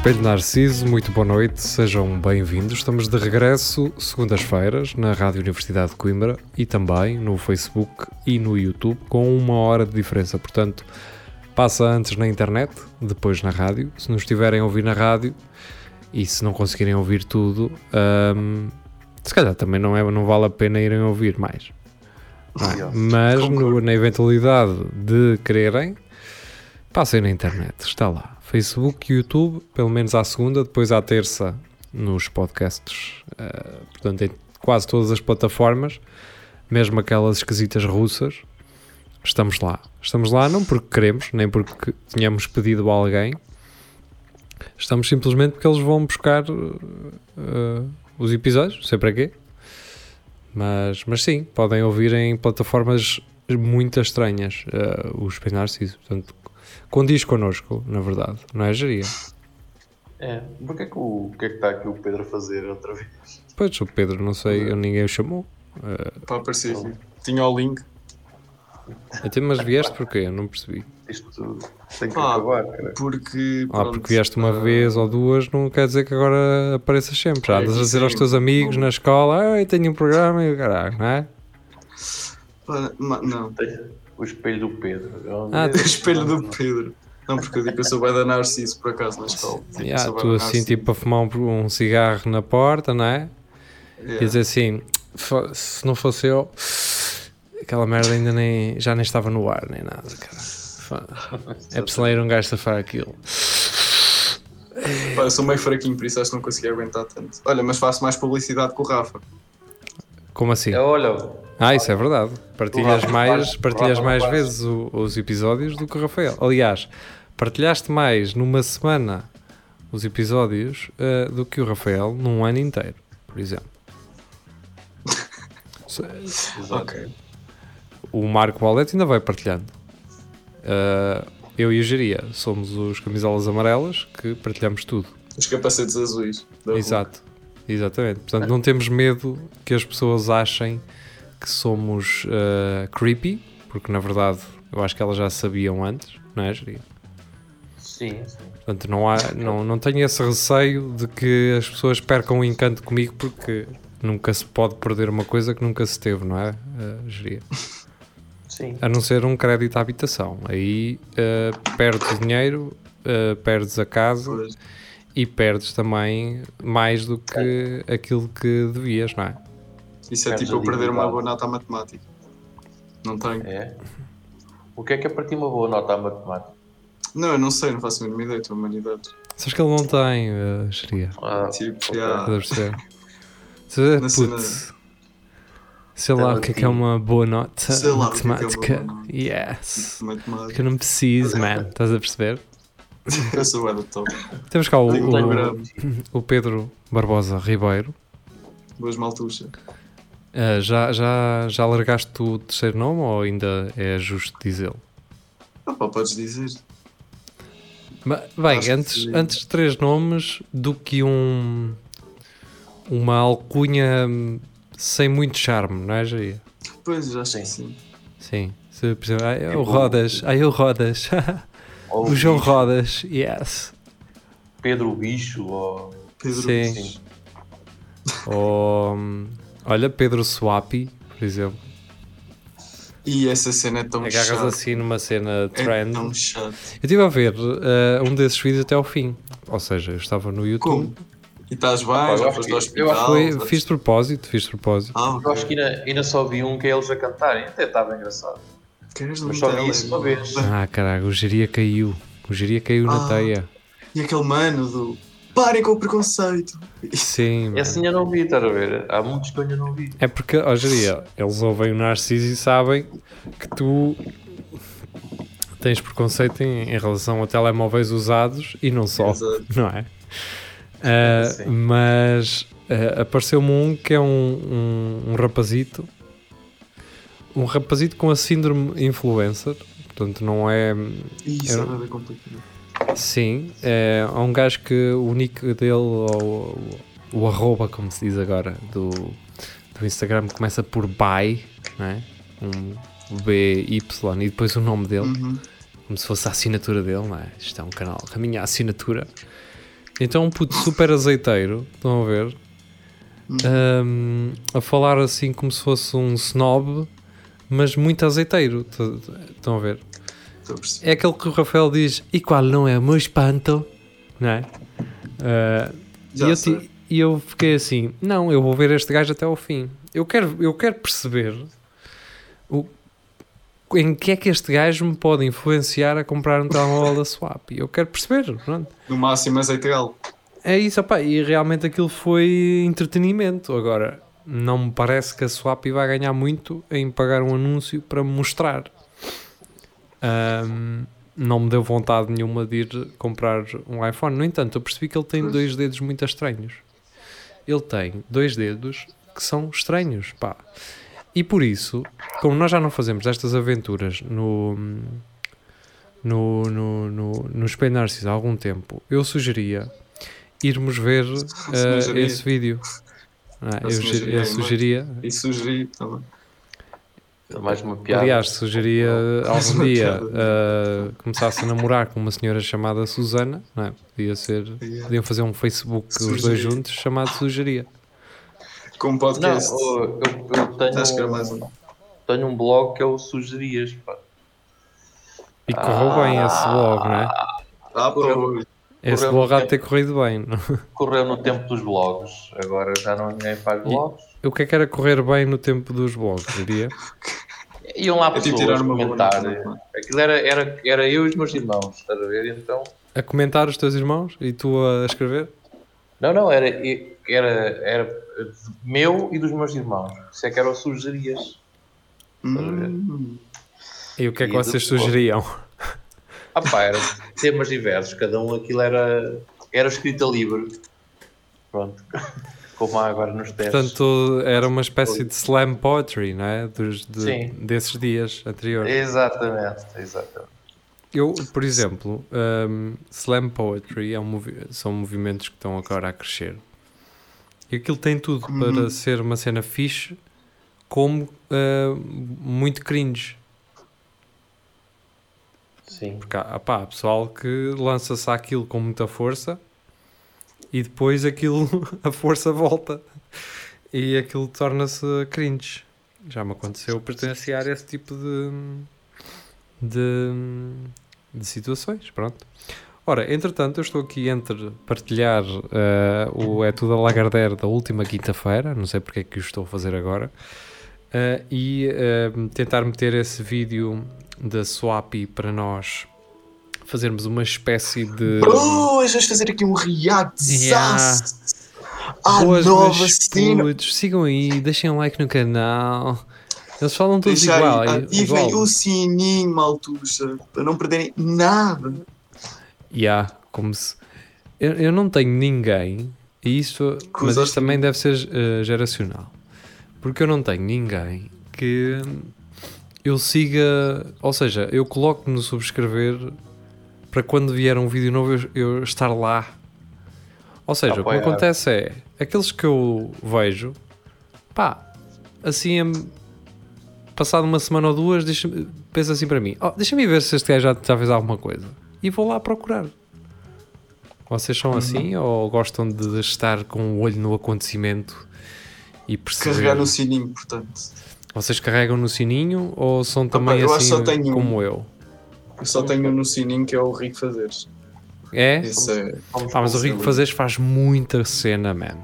Espelho Narciso, muito boa noite, sejam bem-vindos. Estamos de regresso segundas-feiras na Rádio Universidade de Coimbra e também no Facebook e no YouTube com uma hora de diferença. Portanto, passa antes na internet, depois na rádio. Se nos estiverem a ouvir na rádio e se não conseguirem ouvir tudo, hum, se calhar também não, é, não vale a pena irem ouvir mais. É? Mas no- na eventualidade de quererem, passem na internet, está lá. Facebook, YouTube, pelo menos à segunda, depois à terça nos podcasts, eh, portanto em quase todas as plataformas, mesmo aquelas esquisitas russas, estamos lá. Estamos lá não porque queremos, nem porque tenhamos pedido a alguém, estamos simplesmente porque eles vão buscar eh, os episódios, sei para quê. Mas, mas sim, podem ouvir em plataformas muito estranhas eh, os Narciso. Portanto, condiz connosco, na verdade, não é, Geria? É, porque é que o, o que é que está aqui o Pedro a fazer outra vez? Pois, o Pedro, não sei, eu- ninguém o chamou. Eh, Para aparecer aqui. Tinha o link. até, mas vieste porquê? Eu não percebi. Isto tem que Pá, acabar, cara. Porque. Ah, pronto, porque vieste uma ah, vez ou duas, não quer dizer que agora apareças sempre. Já É, andas a dizer sim. aos teus amigos na escola, ah, eu tenho um programa e o caralho, não é? ma- Não, O espelho do Pedro. Ah, o espelho do Pedro. Não, porque eu digo que eu sou bem da Narciso por acaso na escola. Tipo, Yeah, tu assim, tipo, a fumar um, um cigarro na porta, não é? Yeah. E dizer assim, "Fo- se não fosse eu, aquela merda ainda nem, já nem estava no ar, nem nada, cara. É preciso um gajo safar aquilo. Pá, eu sou meio fraquinho, por isso acho que não consegui aguentar tanto. Olha, mas faço mais publicidade com o Rafa. Como assim? Olha, Ah, isso é verdade. Partilhas mais, partilhas mais vezes o- os episódios do que o Rafael. Aliás, partilhaste mais numa semana os episódios eh, do que o Rafael num ano inteiro, por exemplo. Se- Ok. O Marco Paulette ainda vai partilhando. Eh, eu e o Geria somos os camisolas amarelas que partilhamos tudo. Os capacetes azuis. Exato, exatamente. Portanto, não temos medo que as pessoas achem que somos uh, creepy, porque na verdade eu acho que elas já sabiam antes, não é, Jeria? sim, sim. Portanto, não, há, não, não tenho esse receio de que as pessoas percam o encanto comigo, porque nunca se pode perder uma coisa que nunca se teve, não é, uh, Jeria? Sim. A não ser um crédito à habitação. Aí uh, perdes dinheiro, uh, perdes a casa Pois. E perdes também mais do que aquilo que devias, não é? Isso é Perdes tipo eu perder uma boa nota à matemática. Não tenho. É. O que é que é para ti uma boa nota à matemática? Não, eu não sei, não faço a mínima ideia, estou humanidade. Sabes que ele não tem, uh, Xeria. Ah, Tipo, ok. já. Estás a perceber? Sei, Na cena- putz, sei lá o que é que é uma boa nota Sei lá o que é que é uma matemática. boa nota. Yes. Que Matemática. eu não preciso, man. Estás a perceber? Eu sou da top. Temos cá o, o, o Pedro Barbosa Ribeiro. Boas maltuxas. Uh, já, já, já largaste o terceiro nome ou ainda é justo dizê-lo? Ah, pá, podes dizer. Ma- Bem, Acho antes, antes de três nomes do que um uma alcunha sem muito charme, não é, Jair? Pois, já que Sim. sim. Sim. Se, por exemplo, ai, o Tipo- Rodas, ai, o Rodas, Ou o João bicho, Rodas, yes. Pedro Bicho, ou... Pedro. Sim. Sim. Ou, hum, olha, Pedro Swapi, por exemplo. E essa cena é tão Agarras chata. assim numa cena É trend. tão chato. Eu estive a ver uh, um desses vídeos até ao fim. Ou seja, eu estava no YouTube. Como? E estás bem? eu já acho foste que- ao eu hospital? Foi, fiz de propósito, fiz de propósito. Ah, Eu acho que ainda, ainda só vi um que é eles a cantarem. Até estava engraçado. Queres Mas só vi isso uma vez. Ah, caralho, o Geria caiu. O Geria caiu na Ah. teia. E aquele mano do parem com o preconceito. Sim, mano. Esse ainda não vi, estás a ver? Há muitos que eu não vi. É porque, ó Geria, eles ouvem o Narciso e sabem que tu tens preconceito em, em relação a telemóveis usados e não só, Exato. não é? Sim. mas ah, apareceu-me um que é um, um, um rapazito, um um rapazito com a síndrome influencer, portanto não é... Isso é nada complicado. Sim, é, há um gajo que o nick dele, ou o, o arroba, como se diz agora, do, do Instagram, começa por by, não é? Um BY e depois o nome dele, Uhum. como se fosse a assinatura dele, não é? Isto é um canal, a minha assinatura. Então um puto super azeiteiro, estão a ver? Ahm, a falar assim como se fosse um snob, mas muito azeiteiro, estão a ver? É aquele que o Rafael diz, e qual não é o meu espanto, não é? Ah, e, eu e eu fiquei assim, não, eu vou ver este gajo até ao fim. Eu quero, eu quero perceber o, em que é que este gajo me pode influenciar a comprar um telemóvel da Swap. Eu quero perceber, pronto. No máximo azeite galo. É isso, opá, e realmente aquilo foi entretenimento. Agora, não me parece que a Swap vai ganhar muito em pagar um anúncio para mostrar. Ahm, não me deu vontade nenhuma de ir comprar um iPhone. No entanto, eu percebi que ele tem dois dedos muito estranhos. Ele tem dois dedos que são estranhos, pá. E por isso, como nós já não fazemos estas aventuras no, no, no, no, no Espelho Narciso há algum tempo, eu sugeria irmos ver sugeria. esse vídeo. Ah, Eu eu, sugeri- sugeria eu sugeria, E sugeri também. Mais uma piada. aliás, sugeria Mais algum dia eh, começasse a namorar com uma senhora chamada Susana, não é? Podia ser, Yeah. podiam fazer um Facebook os dois juntos chamado Sugeria. Com um Não, podcast. eu, eu tenho, mais um. tenho um blog que é o Sugerias. Pá. E correu bem esse blog, não é? Ah, pô. Esse correu blog há de bem. ter corrido bem. não? Correu no tempo dos blogs. Agora já não ninguém faz blogs. O que é que era correr bem no tempo dos blogs, diria? Iam lá pessoas comentar. nota. Aquilo era, era, era eu e os meus irmãos, estás a ver? Então. A comentar os teus irmãos e tu a escrever? Não, não, era, era, era meu e dos meus irmãos. Isso é que era o Sugerias. Hum. E o que é que E vocês blog. Ah pá, era temas diversos, cada um aquilo era, era escrita livre. Pronto. Como há agora nos testes. Portanto, era uma espécie de slam poetry, não é? Dos, de- Sim. desses dias anteriores. Exatamente, exatamente. Eu, por exemplo, um, slam poetry é um movi- são movimentos que estão agora a crescer. E aquilo tem tudo para ser uma cena fixe, como uh, muito cringe. Sim. Porque há, pá, pessoal que lança-se àquilo com muita força e depois aquilo, a força volta e aquilo torna-se cringe. Já me aconteceu presenciar esse tipo de, de, de situações. Pronto. Ora, entretanto, eu estou aqui entre partilhar eh, o É Tudo a Lagardère da última quinta-feira, não sei porque é que o estou a fazer agora, eh, e eh, tentar meter esse vídeo da Swapi para nós fazermos uma espécie de. Hoje vamos fazer aqui um react Yeah. à Boas, nova cena. putos, sigam aí, deixem um like no canal. Eles falam todos igual. ativem igual. o sininho, maltuxa, para não perderem nada. Yeah, como se. Eu, eu não tenho ninguém, e isso, Que mas isto também deve ser eh, geracional, porque eu não tenho ninguém que eu siga, ou seja, eu coloco no subscrever para quando vier um vídeo novo eu, eu estar lá. Ou seja, o que Apoiar. acontece é aqueles que eu vejo, pá, assim é passado uma semana ou duas, deixa, pensa assim para mim: oh, deixa-me ver se este gajo já, já fez alguma coisa. E vou lá procurar. Vocês são assim ou gostam de estar com o olho no acontecimento e perceber? Carregar no sininho, portanto. Vocês carregam no sininho ou são também assim tenho um. como eu? Eu só tenho no sininho que é o Rico Fazeres. É? Esse é. Ah, mas o. Rico Fazeres faz muita cena, man.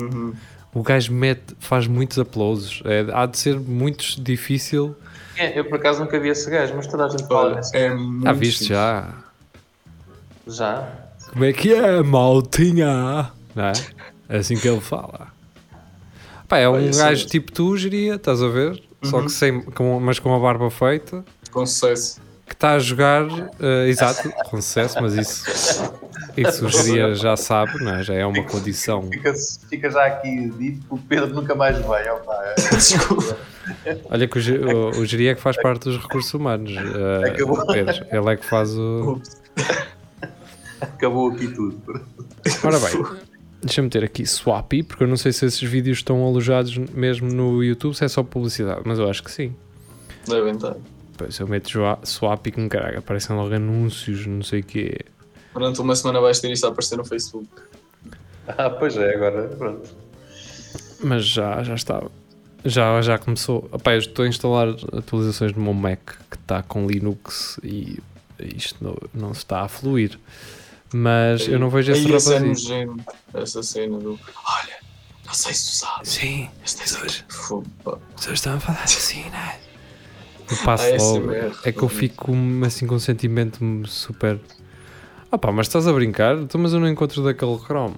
Uhum. O gajo mete, faz muitos uploads. É, há de ser muito difícil. É, eu por acaso nunca vi esse gajo, mas toda a gente fala Olha, é muito Ah, viste fixe. já? Já? Como é que é, maltinha? Não é? É assim que ele fala. Pá, é um Olha, sim. gajo tipo tu, geria, estás a ver? Só Uhum. que sem, com, mas com a barba feita, Com sucesso. que está a jogar, eh, exato, com sucesso, mas isso, isso o geria já sabe, não é? Já é uma condição. Fica, fica já aqui dito que o Pedro nunca mais vem. Opa, é, Desculpa. é Olha que o, o, o Geri é que faz parte dos recursos humanos. eh, Acabou. Pedro. Ele é que faz o. Acabou aqui tudo. Ora bem, deixa-me ter aqui Swappy, porque eu não sei se esses vídeos estão alojados mesmo no YouTube, se é só publicidade, mas eu acho que sim. Devem estar. Pois eu meto Swappy que me caraca, aparecem logo anúncios, não sei o quê. Durante uma semana vais ter isto a aparecer no Facebook. Ah, pois é, agora pronto. Mas já, já estava. Já, já começou. Epá, eu estou a instalar atualizações no meu Mac que está com Linux e isto não, não está a fluir. Mas eu não vejo esse é nojento, essa cena do. Olha, não sei se tu sabes. Sim, Esta é as pessoas estão a falar assim, não é? Eu passo Ah, logo. ASMR, É que eu fico assim com um sentimento super. Ah pá, mas estás a brincar? Então, mas eu não encontro daquele Chrome.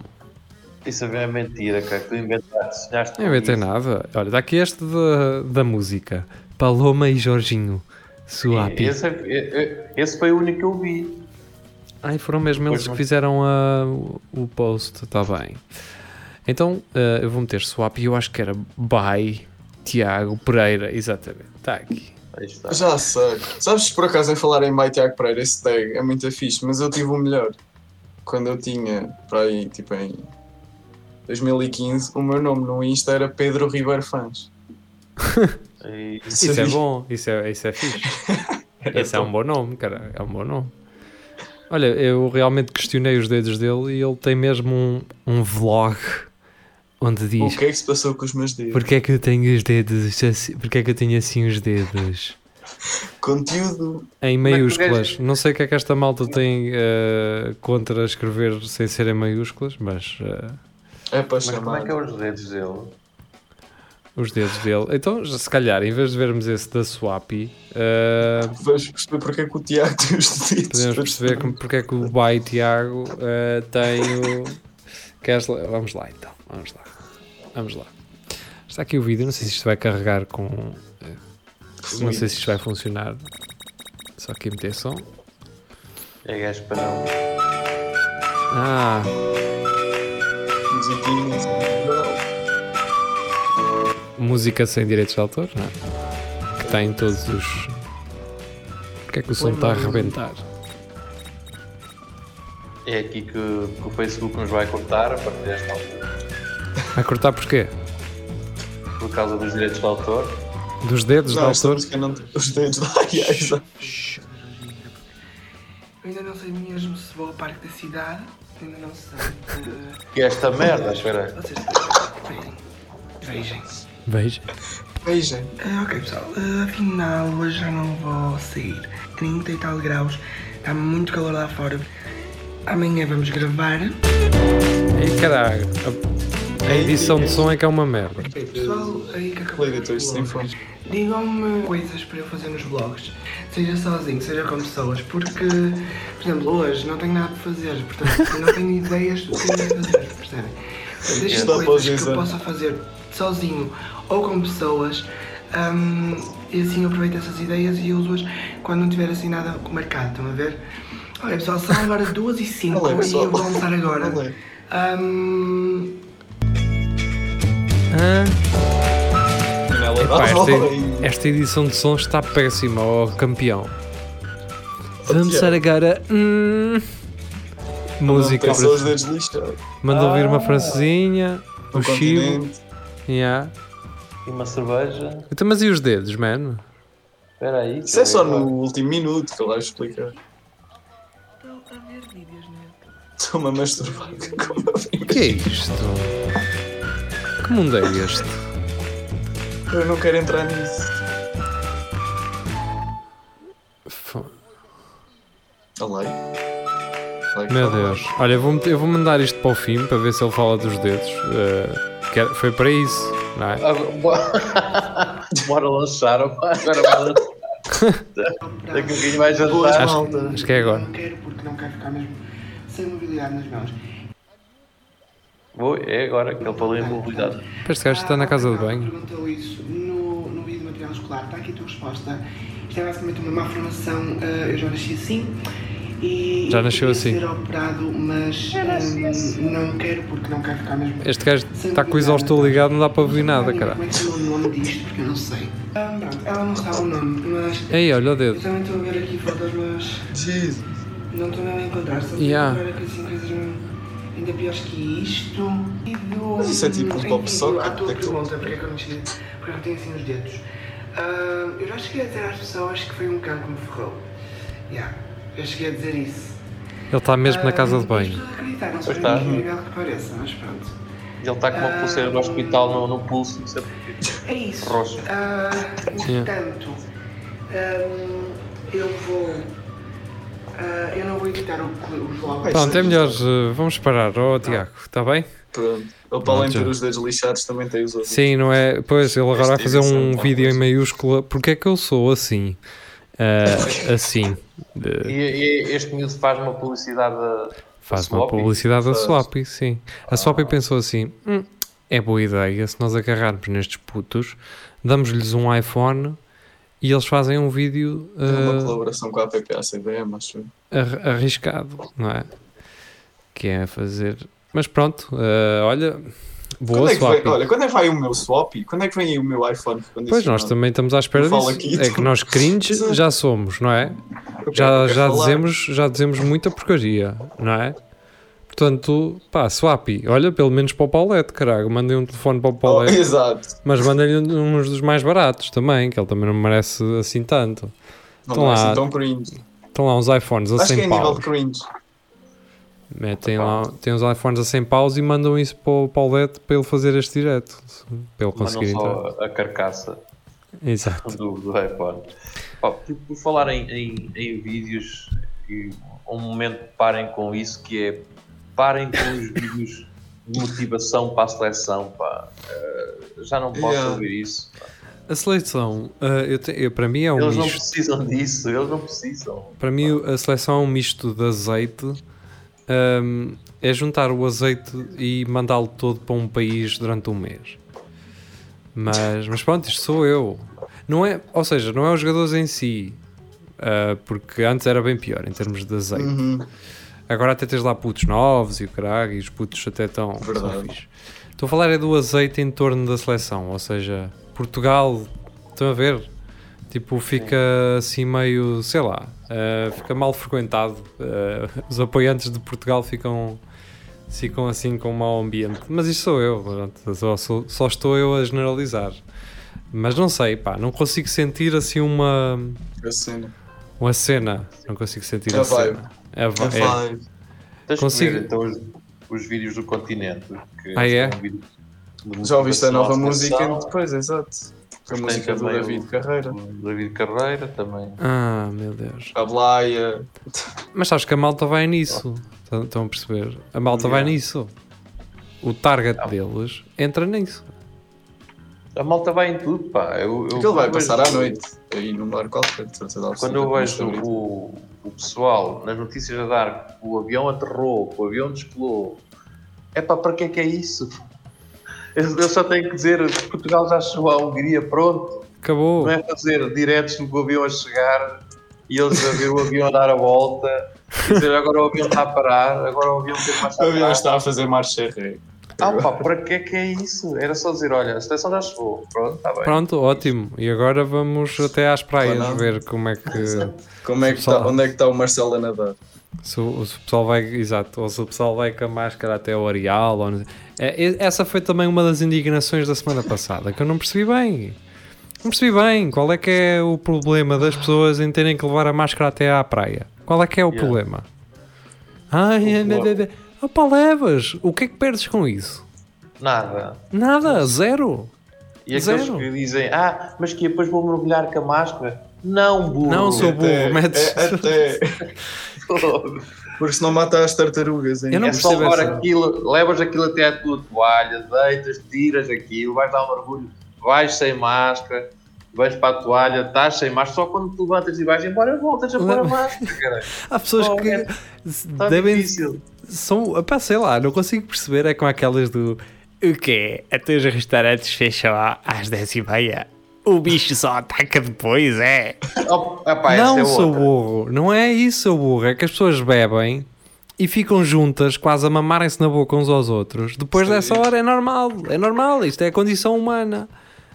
Isso é mentira, cara. Tu inventaste, sonhaste Não inventei isso. nada. Olha, está aqui este da, da música: Paloma e Jorginho. Suapi. Esse, é- esse foi o único que eu vi. Ai, foram mesmo eles que fizeram a- o- post, está bem. Então eh, eu vou meter swap e eu acho que era by Tiago Pereira, exatamente. Está aqui. Está. Já sei. Sabes que por acaso em falar em Mai Tiago Pereira, esse tag é muito fixe, mas eu tive o melhor. Quando eu tinha, para aí, tipo em 2015, o meu nome no Insta era Pedro Ribeiro Fãs. E- Isso é bom, isso é, isso é fixe. Esse é um bom nome, cara, é um bom nome. Olha, eu realmente questionei os dedos dele e ele tem mesmo um, um vlog onde O diz que é que se passou com os meus dedos? Porquê é que eu tenho os dedos assim, Porquê é que eu tenho assim os dedos? Conteúdo. Em é o maiúsculas. gajo- Não sei o que é que esta malta tem eh, contra escrever sem ser em maiúsculas, mas eh, É para Mas como é que é os dedos dele? Os dedos dele. Então, se calhar, em vez de vermos esse da Swappy, eh, Vais perceber porque é que o Tiago tem os dedos. podemos perceber como, porque é que o Bai Tiago eh, tem o. Queres? Vamos lá então. Vamos lá. Vamos lá. Está aqui o vídeo. Não sei se isto vai carregar com. eh, não sei se isto vai funcionar. Só aqui meter som. É gajo para não. Ah, assim, música sem direitos de autor, não é? Que tem todos os. Porquê é que o som está a arrebentar? É aqui que, que o Facebook nos vai cortar a partir desta altura. Vai cortar porquê? Por causa dos direitos de autor. Dos dedos Não, de autor? não os dedos exato. Eu ainda não sei mesmo se vou ao parque da cidade. Ainda não sei. Eh, Que é esta merda, espera aí. vocês. Vejam. Veja. Vejam. Ah, ok, pessoal. Ah, afinal, hoje já não vou sair. 30 e tal graus. Está muito calor lá fora. Amanhã vamos gravar. Ei caralho. A, a edição de som é que é uma merda. Pessoal, aí que acabou. Editores sem fome. Digam-me coisas para eu fazer nos vlogs, seja sozinho, seja com pessoas, porque, por exemplo, hoje não tenho nada para fazer, portanto, não tenho ideias do que fazer, percebem? Deixem coisas que eu possa fazer sozinho ou com pessoas, hum, e assim eu aproveito essas ideias e uso-as quando não tiver assim nada marcado, estão a ver? Olha pessoal, são agora 2 e 5 Olha, e eu vou almoçar agora. Hum, Ah, epá, esta, esta edição de som está péssima, ó campeão. Vamos Tiago. agora. hum, música. Para-. Manda ouvir uma Ah. francesinha, No o chivo. continente. Yeah. E uma cerveja. Então, mas e os dedos, mano? Espera aí. Isso é só no último minuto que ele vai explicar. Estou a ver vídeos net. Estou-me a masturbar. Como eu O que é isto? Que mundo é este? Eu não quero entrar nisso. Fo- Olha aí. Meu. Deus. Olha, eu vou, meter- eu vou mandar isto para o fim para ver se ele fala dos dedos. era- foi para isso, não é? Ah, Bora bora lançar. Agora lançar. Daqui um bocadinho Boas, jantar. malta. Acho que é agora. Não quero porque não quero ficar mesmo sem mobilidade nas mãos. Vou, é agora que ele falou em mobilidade. Este gajo está na casa de Rafael banho. perguntou isso no, no vídeo de material escolar. Está aqui a tua resposta. Isto é basicamente uma má formação. eh, eu já nasci assim. E, Já nasceu assim. ser operado, mas hum, não quero porque não quero ficar mesmo. Este gajo está com o exaustor ligado, não dá para ouvir nada, cara. Como é que é o nome disto? Porque eu não sei. Ah, pronto, ela não sabe o nome, mas. Ei, olha o Eu dedo. também estou a ver aqui fotos, mas Jesus. não estou mesmo a encontrar. Só Yeah. estou a ver aqui assim coisas mesmo ainda piores que isto. E do. Mas isso é tipo um do- socket, A tua daquele. pergunta, porque é que eu não mexi? Porque eu não tenho assim os dedos. Ah, eu já cheguei a dizer às pessoas que foi um cão que me ferrou. Yeah, eu cheguei a dizer isso. Ele está mesmo na casa de banho. Pois é está. que pareça, mas pronto. Ele está com uma pulseira do hospital no, no pulso, não sei porquê. É isso. Roxo. Ah, portanto, ahm, eu vou. ah, eu não vou editar o, os vlogs. Pronto, é melhor. eh, vamos parar. Oh, Tiago, está bem? Pronto. Ele, para além de ter os dedos lixados, também tem os outros. Sim, não é? Pois, ele agora vai fazer um vídeo em maiúscula. Porque é que eu sou assim? Ah, assim. E, De- e este miúdo faz uma publicidade a- Faz a uma publicidade da. Swap, sim. A Swap pensou assim: "Hum, é boa ideia se nós agarrarmos nestes putos, damos-lhes um iPhone e eles fazem um vídeo É uma ah, colaboração com a app ACDM, acho arriscado, não é? Que é fazer. Mas pronto, ah, olha, boa Quando é que Swap. vai, olha, quando é que vai o meu swap? Quando é que vem aí o meu iPhone? Pois nós também estamos à espera disso. aqui, é que nós cringe já somos, não é? Já, já, dizemos, já dizemos muita porcaria, não é? Portanto, pá, Swap, olha, pelo menos para o Paulette, caralho, mandem um telefone para o Oh, Paulette, exato. mas mandem-lhe uns dos mais baratos também, que ele também não merece assim tanto. Não Estão é lá. tão cringe. Estão lá uns iPhones a Acho que é 100 nível de cringe. Metem lá, tem uns iPhones a 100 paus e mandam isso para o Paulette para ele fazer este direto, para ele não conseguir entrar. só a carcaça Exato. do, do iPhone. Por, falar em, em, em vídeos, e um momento parem com isso, que é parem com os vídeos de motivação para a seleção, pá. Eh, já não posso Yeah. ouvir isso. pá. A seleção, ah, eu te- eu- para mim é um Eles não misto. precisam disso, eles não precisam. Para mim, a seleção é um misto de azeite. Hum, é juntar o azeite e mandá-lo todo para um país durante um mês. Mas, mas pronto, isto sou eu. Não é, ou seja, não é os jogadores em si. ah, porque antes era bem pior em termos de azeite. Uhum. Agora até tens lá putos novos e o caralho, e os putos até estão fixe. Estou a falar é do azeite em torno da seleção, ou seja, Portugal, estão a ver? Tipo, fica assim meio, sei lá, eh, fica mal frequentado. eh, os apoiantes de Portugal ficam, ficam assim com um mau ambiente. Mas isto sou eu, só, sou- só estou eu a generalizar. Mas não sei, pá, não consigo sentir assim uma, A cena. uma cena. Não consigo sentir A a vibe. cena. A vi- A é. vibe. Tens Consigo- ver então os, os vídeos do continente. Que Ah, é? um Já ouviste a nova música? Depois, exato. A música do David o- Carreira. o David Carreira também. Ah, meu Deus. A Blaia. Mas sabes que a malta vai nisso. Estão- Estão a perceber? A malta vai Yeah. nisso. O target Ah. deles entra nisso. A malta vai em tudo, pá. Eu, eu, Aquilo vai eu passar vejo- à noite. Aí num bar qualquer, de certeza. Quando eu vejo o, o pessoal nas notícias a dar que o avião aterrou, que o avião descolou, é pá, para que é que é isso? Eu, só tenho que dizer que Portugal já chegou à Hungria, pronto. Acabou. Não é fazer diretos do avião a chegar e eles a ver o avião a dar a volta, e dizer agora o avião está a parar, agora o avião tem mais O avião está a fazer marcha ré. Ah pá, para que é que é isso? Era só dizer, olha, a seleção já chegou, pronto, está bem. Pronto, ótimo. E agora vamos até às praias ver como é que. Como é que está, onde é que está o Marcelo a nadar? Se o, se o pessoal vai. Exato. Ou se o pessoal vai com a máscara até o areal. Ou É, essa foi também uma das indignações da semana passada que eu não percebi bem. Não percebi bem qual é que é o problema das pessoas em terem que levar a máscara até à praia. Qual é que é o Yeah. problema? Ai, é, é, é, é. Opa, levas. O que é que perdes com isso? Nada. Nada, zero. E aqueles Zero. que dizem, ah, mas que depois vou mergulhar com a máscara? Não, burro. Não, sou burro, Até- metes- é, até. Porque senão mata as tartarugas. hein? Eu não É só levar essa- aquilo, levas aquilo até à tua toalha, deitas, tiras aquilo, vais dar um mergulho, vais sem máscara, vais para a toalha, estás sem máscara, só quando te levantas e vais embora, voltas a pôr a máscara, caralho. Há pessoas Oh, que é- devem. difícil. São, pá, sei lá, não consigo perceber. É com aquelas do. O quê? Até os restaurantes fecham às 10 e meia. O bicho só ataca depois, é. Oh, essa não, é sou outra. burro. Não é isso, sou burro. É que as pessoas bebem e ficam juntas, quase a mamarem-se na boca uns aos outros. Depois Sim. dessa hora é normal. É normal. Isto é a condição humana.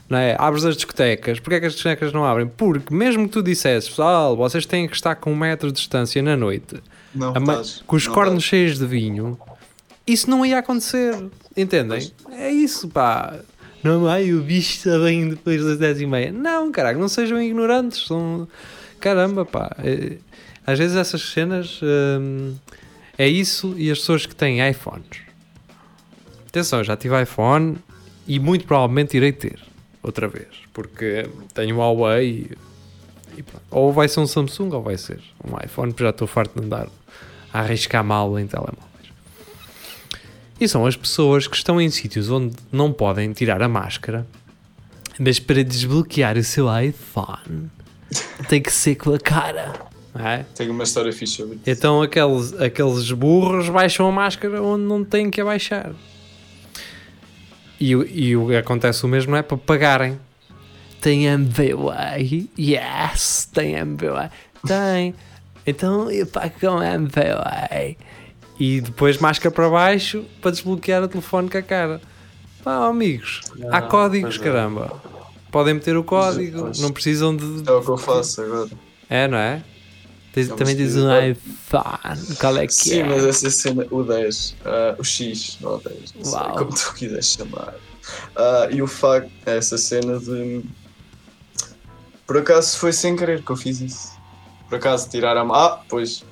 Não é? Abres as discotecas. Porquê é que as discotecas não abrem? Porque mesmo que tu dissesses, pessoal, vocês têm que estar com um metro de distância na noite, Não estás. com os não cornos estás. cheios de vinho, isso não ia acontecer. Entendem? É isso, pá. Não, ai, o bicho está bem depois das 10 e meia. Não, caralho, não sejam ignorantes. São... Caramba, pá. É- Às vezes essas cenas hum, é isso e as pessoas que têm iPhones. Atenção, já tive iPhone e muito provavelmente irei ter outra vez. Porque tenho o Huawei e, e ou vai ser um Samsung ou vai ser um iPhone, porque já estou farto de andar a arriscar mal em telemóveis. E são as pessoas que estão em sítios onde não podem tirar a máscara, mas para desbloquear o seu iPhone tem que ser com a cara. é? Tenho uma história isso. Então aqueles, aqueles burros baixam a máscara onde não têm que abaixar. E, o- e o que acontece o mesmo é para pagarem. Tem MBWay? Yes, tem MBWay. Tem. Então eu pago com MBWay. E depois máscara para baixo para desbloquear o telefone com a cara. Pá, amigos, há Ah, códigos, pois é. caramba. Podem meter o código, pois. não precisam de. É o que eu faço agora. É, não é? Tens- também tens um iPhone. Qual é que Sim, é? mas essa cena, o 10, ah, o X, não o 10, não sei, como tu quiseres chamar. Ah, e o facto, essa cena de. Por acaso foi sem querer que eu fiz isso. Por acaso tiraram Ah, pois.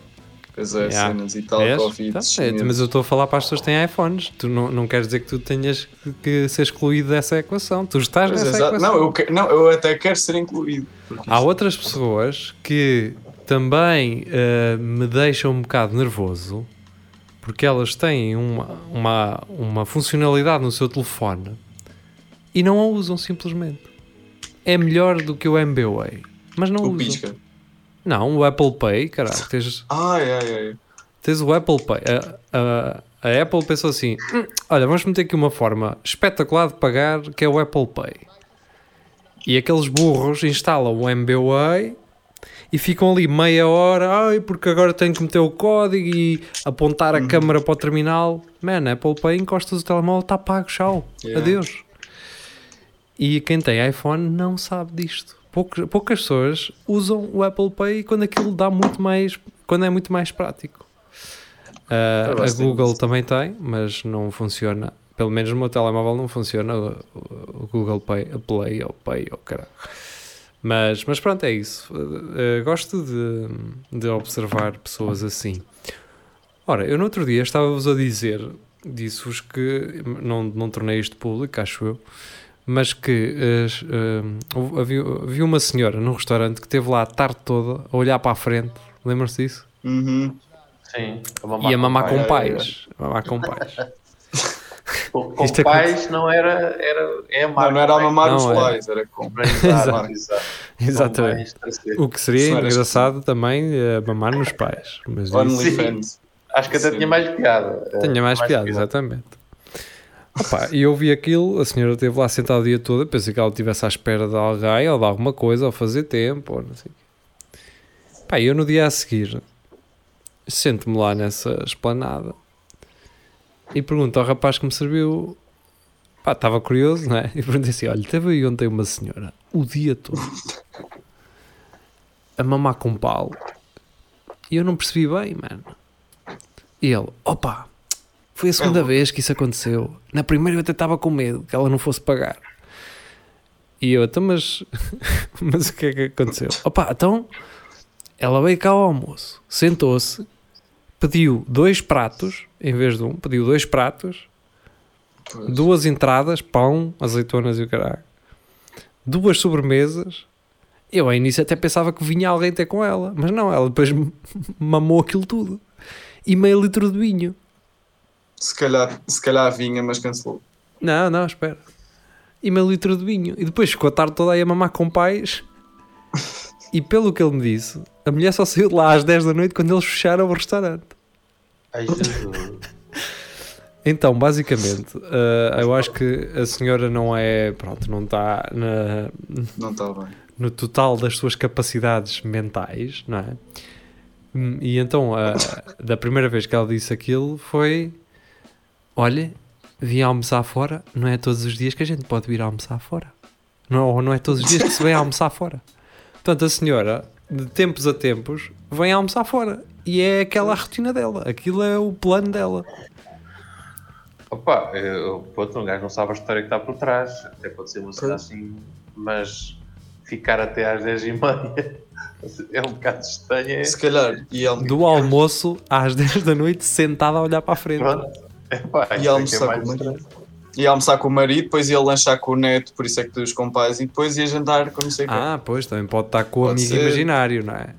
Pois é, Yeah. cenas e tal, Vês? Covid. Tá, é, mas eu estou a falar para as pessoas que têm iPhones. Tu não, não queres dizer que tu tenhas que, que ser excluído dessa equação. Tu estás Pois, nessa equação. não, eu que- não, eu até quero ser incluído. Há isso- outras pessoas que também eh, me deixam um bocado nervoso porque elas têm uma, uma, uma funcionalidade no seu telefone e não a usam simplesmente. É melhor do que o MBWay, mas não o usam. pisca. Não, o Apple Pay, caralho, tens, Ai, ai, ai. Tens o Apple Pay. A, a- a Apple pensou assim: "Hum, olha, vamos meter aqui uma forma espetacular de pagar que é o Apple Pay. E aqueles burros instalam o MBWay e ficam ali meia hora, ai, porque agora tenho que meter o código e apontar a câmera para o terminal. Man, Apple Pay, encostas o telemóvel, está pago, tchau, Yeah. adeus. E quem tem iPhone não sabe disto. Poucas, poucas pessoas usam o Apple Pay quando aquilo dá muito mais, quando é muito mais prático. Eu a Google também tem, mas não funciona. Pelo menos no meu telemóvel não funciona o, Google Pay, a Play ou Pay ou caralho. Mas, mas pronto, é isso. Ah, gosto de, de observar pessoas assim. Ora, eu no outro dia estava-vos a dizer, disse-vos que não, não tornei isto público, acho eu, mas que houve- havia, havia uma senhora num restaurante que esteve lá a tarde toda a olhar para a frente. Lembram-se disso? Uhum. Sim. e a mamar com pai. pais. A mamar com pais. Com, com Isto é pais não era, era é amar Não, não era a mamar Não, os é. pais, era com. Exatamente. Com mais terceiro. O que seria Senhoras que- engraçado também é mamar nos pais. Mas isso OnlyFans. Acho que até Sim. tinha mais piada. tinha mais piada, exatamente. Opa, e eu vi aquilo, a senhora esteve lá sentada o dia todo, pensei que ela estivesse à espera de alguém ou de alguma coisa, ou fazer tempo, ou não sei. Pá, eu no dia a seguir sento-me lá nessa esplanada e pergunto ao rapaz que me serviu. Pá, estava curioso, não é? E perguntei assim: olha, teve aí ontem uma senhora o dia todo a mamar com pau e eu não percebi bem, mano. E ele, opa, foi a segunda vez que isso aconteceu. Na primeira eu até estava com medo que ela não fosse pagar. E eu, então, mas, mas o que é que aconteceu? Opa, então ela veio cá ao almoço, sentou-se, pediu dois pratos, em vez de um, pediu dois pratos, Pois. duas entradas, pão, azeitonas e o caralho, duas sobremesas. Eu ao início até pensava que vinha alguém ter com ela, mas não, ela depois mamou aquilo tudo. E meio litro de vinho. Se calhar, se calhar vinha, mas cancelou. Não, não, espera. E meio litro de vinho. E depois ficou a tarde toda aí a mamar com pais. E pelo que ele me disse, a mulher só saiu de lá às 10 da noite quando eles fecharam o restaurante. Ai, Jesus. Então, basicamente, eh, eu acho que a senhora não é. Pronto, não está na, Não está bem. no total das suas capacidades mentais, não é? Hum, E então, a- da primeira vez que ela disse aquilo foi: Olha, vim almoçar fora, não é todos os dias que a gente pode vir almoçar fora. Não, ou não é todos os dias que se vem almoçar fora. Portanto, a senhora, de tempos a tempos, vem almoçar fora. E é aquela a rotina dela, aquilo é o plano dela. Opa, eu, pronto, um gajo não sabe a história que está por trás. Até pode ser uma cena assim, mas ficar até às 10h30 é um bocado estranho. É, Se calhar, e ele Do almoço às 10 da noite, sentada a olhar para a frente. pronto. Epá, E é é almoçar mais com o marido. ia almoçar com o marido, depois ia lanchar com o neto, por isso é que os compais, e depois ia jantar com não sei. Ah, pois, também pode estar com o Pode amigo ser. imaginário, não é?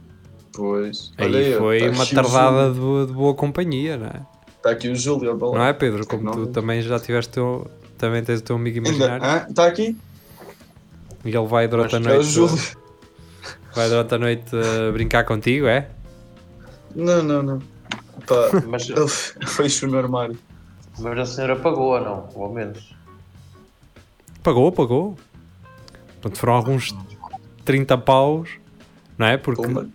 Pois. Aí Olha foi tá uma tardada de, de boa companhia, não é? Está aqui o Júlio. Não é, Pedro? Como tu Não. também já tiveste teu, também tens o teu amigo imaginário ah, está aqui? e ele vai durante a Mas É o noite Júlio. vai durante a noite uh, brincar contigo, é? Não, não, não. Pá, Mas, ele fez-o no armário. Mas a senhora pagou ou não? Ou menos. Pagou, pagou. Portanto, foram alguns 30 paus, não é? Porque Pumba.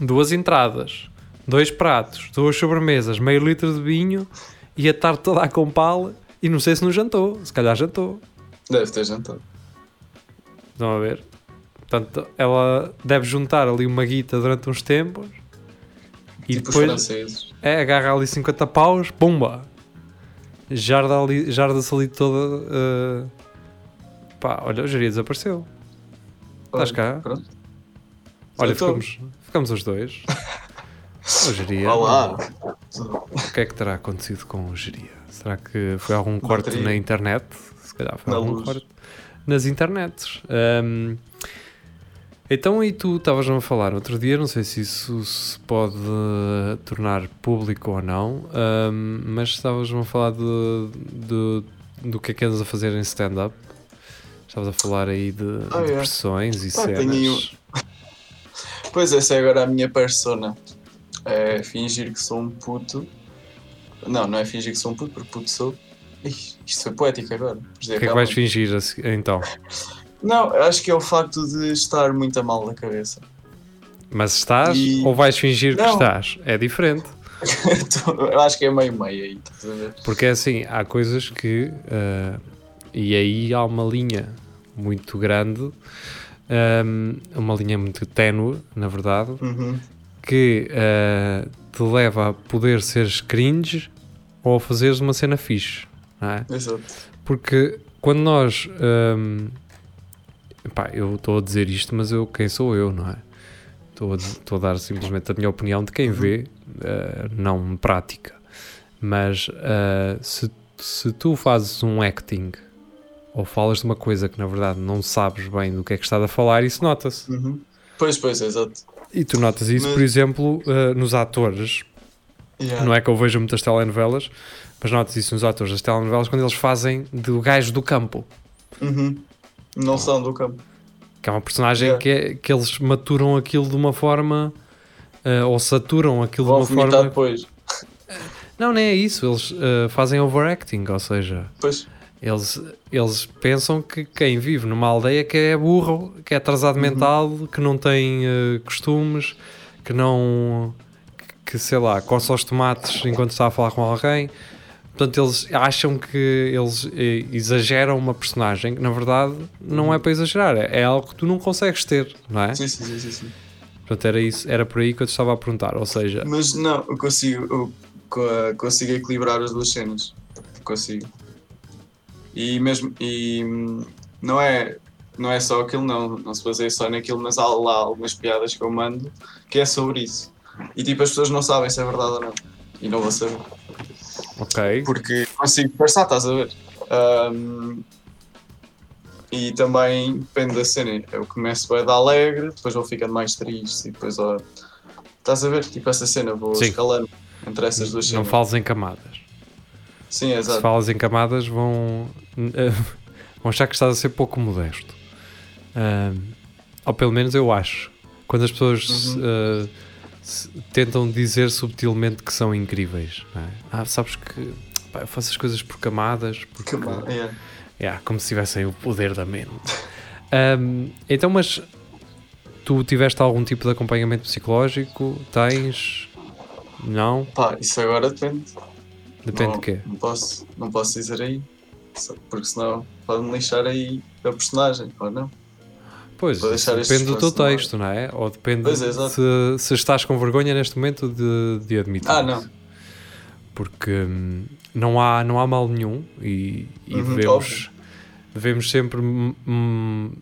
duas entradas, dois pratos, duas sobremesas, meio litro de vinho e a tarde toda a compala e não sei se não jantou, se calhar jantou. Deve ter jantado. Estão a ver? Portanto, ela deve juntar ali uma guita durante uns tempos e tipo os depois franceses. é, agarra ali 50 paus, pumba! Jarda ali, jarda-se ali toda. eh, Pá, olha, o Jeria desapareceu. Estás cá? Pronto. Olha, ficamos, ficamos os dois. O Jeria. Olá. O que é que terá acontecido com o Geria? Será que foi algum corte Bateria. na internet? Se calhar foi Na algum luz. corte nas internets. Ahm, então, e tu estavas-me a falar outro dia, não sei se isso se pode eh, tornar público ou não, ahm, mas estavas-me a falar de, de- do que é que andas a fazer em stand-up. Estavas a falar aí de, Ah, de é. e Pá, cenas. tenho- Pois essa é agora a minha persona. É fingir que sou um puto. Não, não é fingir que sou um puto, porque puto sou. Ih, isto foi poético agora. O que é que vais fingir então? Não, acho que é o facto de estar muito a mal da cabeça. Mas estás E- ou vais fingir que Não. estás? É diferente. Eu acho que é meio-meio aí, estás a ver? Porque é assim, há coisas que. ah, e aí há uma linha muito grande, ahm, uma linha muito ténue, na verdade, Uhum. que ah, te leva a poder seres cringe ou a fazeres uma cena fixe. Não é? Exato. Porque quando nós. ahm, pá, eu estou a dizer isto, mas eu, quem sou eu, não é? Estou a, estou a dar simplesmente a minha opinião de quem vê, ah, não prática. Mas ah, se, se tu fazes um acting ou falas de uma coisa que na verdade não sabes bem do que é que estás a falar, isso nota-se. Uhum. Pois, pois, exato. E tu notas isso, Mas- por exemplo, ah, nos atores. Yeah. Não é que eu vejo muitas telenovelas, mas notas isso nos atores das telenovelas quando eles fazem do gajo do campo. Uhum. Não são do campo. Que é uma personagem Yeah. que, é- que eles maturam aquilo de uma forma. ah, ou saturam aquilo Vão de uma forma. depois. Não, nem é isso. Eles ah, fazem overacting, ou seja, Pois. eles, eles pensam que quem vive numa aldeia que é burro, que é atrasado mental, que não tem ah, costumes, que não. que sei lá, coça os tomates enquanto está a falar com alguém. Portanto, eles acham que eles eh, exageram uma personagem que na verdade não é para exagerar, é, algo que tu não consegues ter, não é? Sim, sim, sim, sim. Portanto, era, isso, era por aí que eu te estava a perguntar. Ou seja, Mas não, eu consigo, eu co- consigo equilibrar as duas cenas. Consigo. E mesmo, e não é, não é só aquilo, não, não se baseia só naquilo, mas há lá algumas piadas que eu mando que é sobre isso. E tipo, as pessoas não sabem se é verdade ou não. E não vou saber. Ok, Porque consigo passar, estás a ver? Hum, e também depende da cena. Eu começo a dar alegre, depois vou ficando mais triste e depois ó, estás a ver? Tipo essa cena, vou Sim. escalando entre essas duas não cenas. fales em camadas. Sim, Se exato. falas em camadas, vão, vão achar que estás a ser pouco modesto. Ahm, ou pelo menos eu acho. Quando as pessoas Uhum. se- tentam dizer subtilmente que são incríveis. é? Ah, sabes que pá, eu faço as coisas por camadas, porque, Que mal, é. Yeah, como se tivessem o poder da mente. Ahm, então, mas tu tiveste algum tipo de acompanhamento psicológico? Tens? Não? Pá, isso agora depende. Depende não, de quê? Não posso, não posso dizer aí. Porque senão pode-me lixar aí a personagem, ou não? Pois, depende do teu texto, não é? Ou depende é, se, se estás com vergonha neste momento de, de admitir. Ah, não. Porque hum, não, há, não há mal nenhum e, e Uhum, devemos, óbvio. devemos sempre, hum, hum,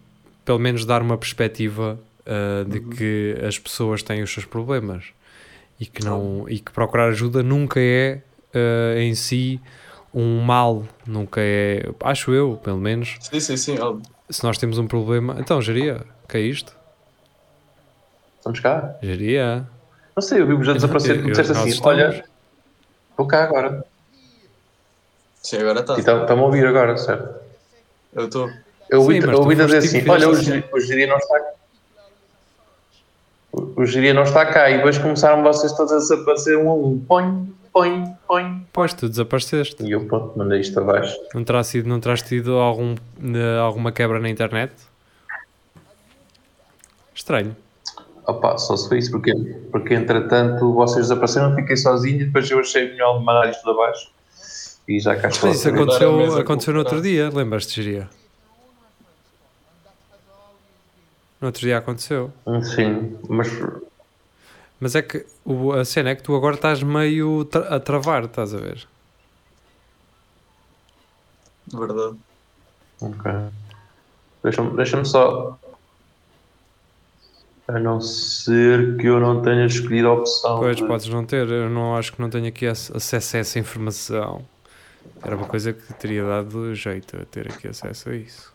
pelo menos, dar uma perspectiva ah, de Uhum. que as pessoas têm os seus problemas e que, não, e que procurar ajuda nunca é ah, em si um mal, nunca é, acho eu, pelo menos, Sim, sim, sim, óbvio. Se nós temos um problema. Então, Geria, que é isto? Estamos cá? Geria. Não sei, eu vi-vos a desaparecer. Eu- Tu disseste assim: estamos. olha, vou cá agora. Sim, agora está. E está-me a ouvir agora, certo? Eu estou. Eu ouvi- dizer assim: tipo olha, o, Giri não está o, o Giri não está cá. E depois começaram vocês todos a desaparecer um a um. Põe, põe, põe. Pois, tu desapareceste. E eu, pronto, mandei isto abaixo. Não terás sido, não terás tido algum, eh, alguma quebra na internet? Estranho. Opa, só se foi isso, porque, porque entretanto vocês desapareceram, eu fiquei sozinho e depois eu achei melhor de mandar isto abaixo. E já cá estou. Mas isso aconteceu, aconteceu no outro dia, lembras-te, Geria? No outro dia aconteceu. Sim, mas Mas é que o- a cena é que tu agora estás meio tra- a travar, estás a ver? Verdade. Ok. Deixa-me deixa só. A não ser que eu não tenha escolhido a opção. Pois, de- podes não ter. Eu não acho que não tenho aqui ac- acesso a essa informação. Era uma coisa que teria dado jeito a ter aqui acesso a isso.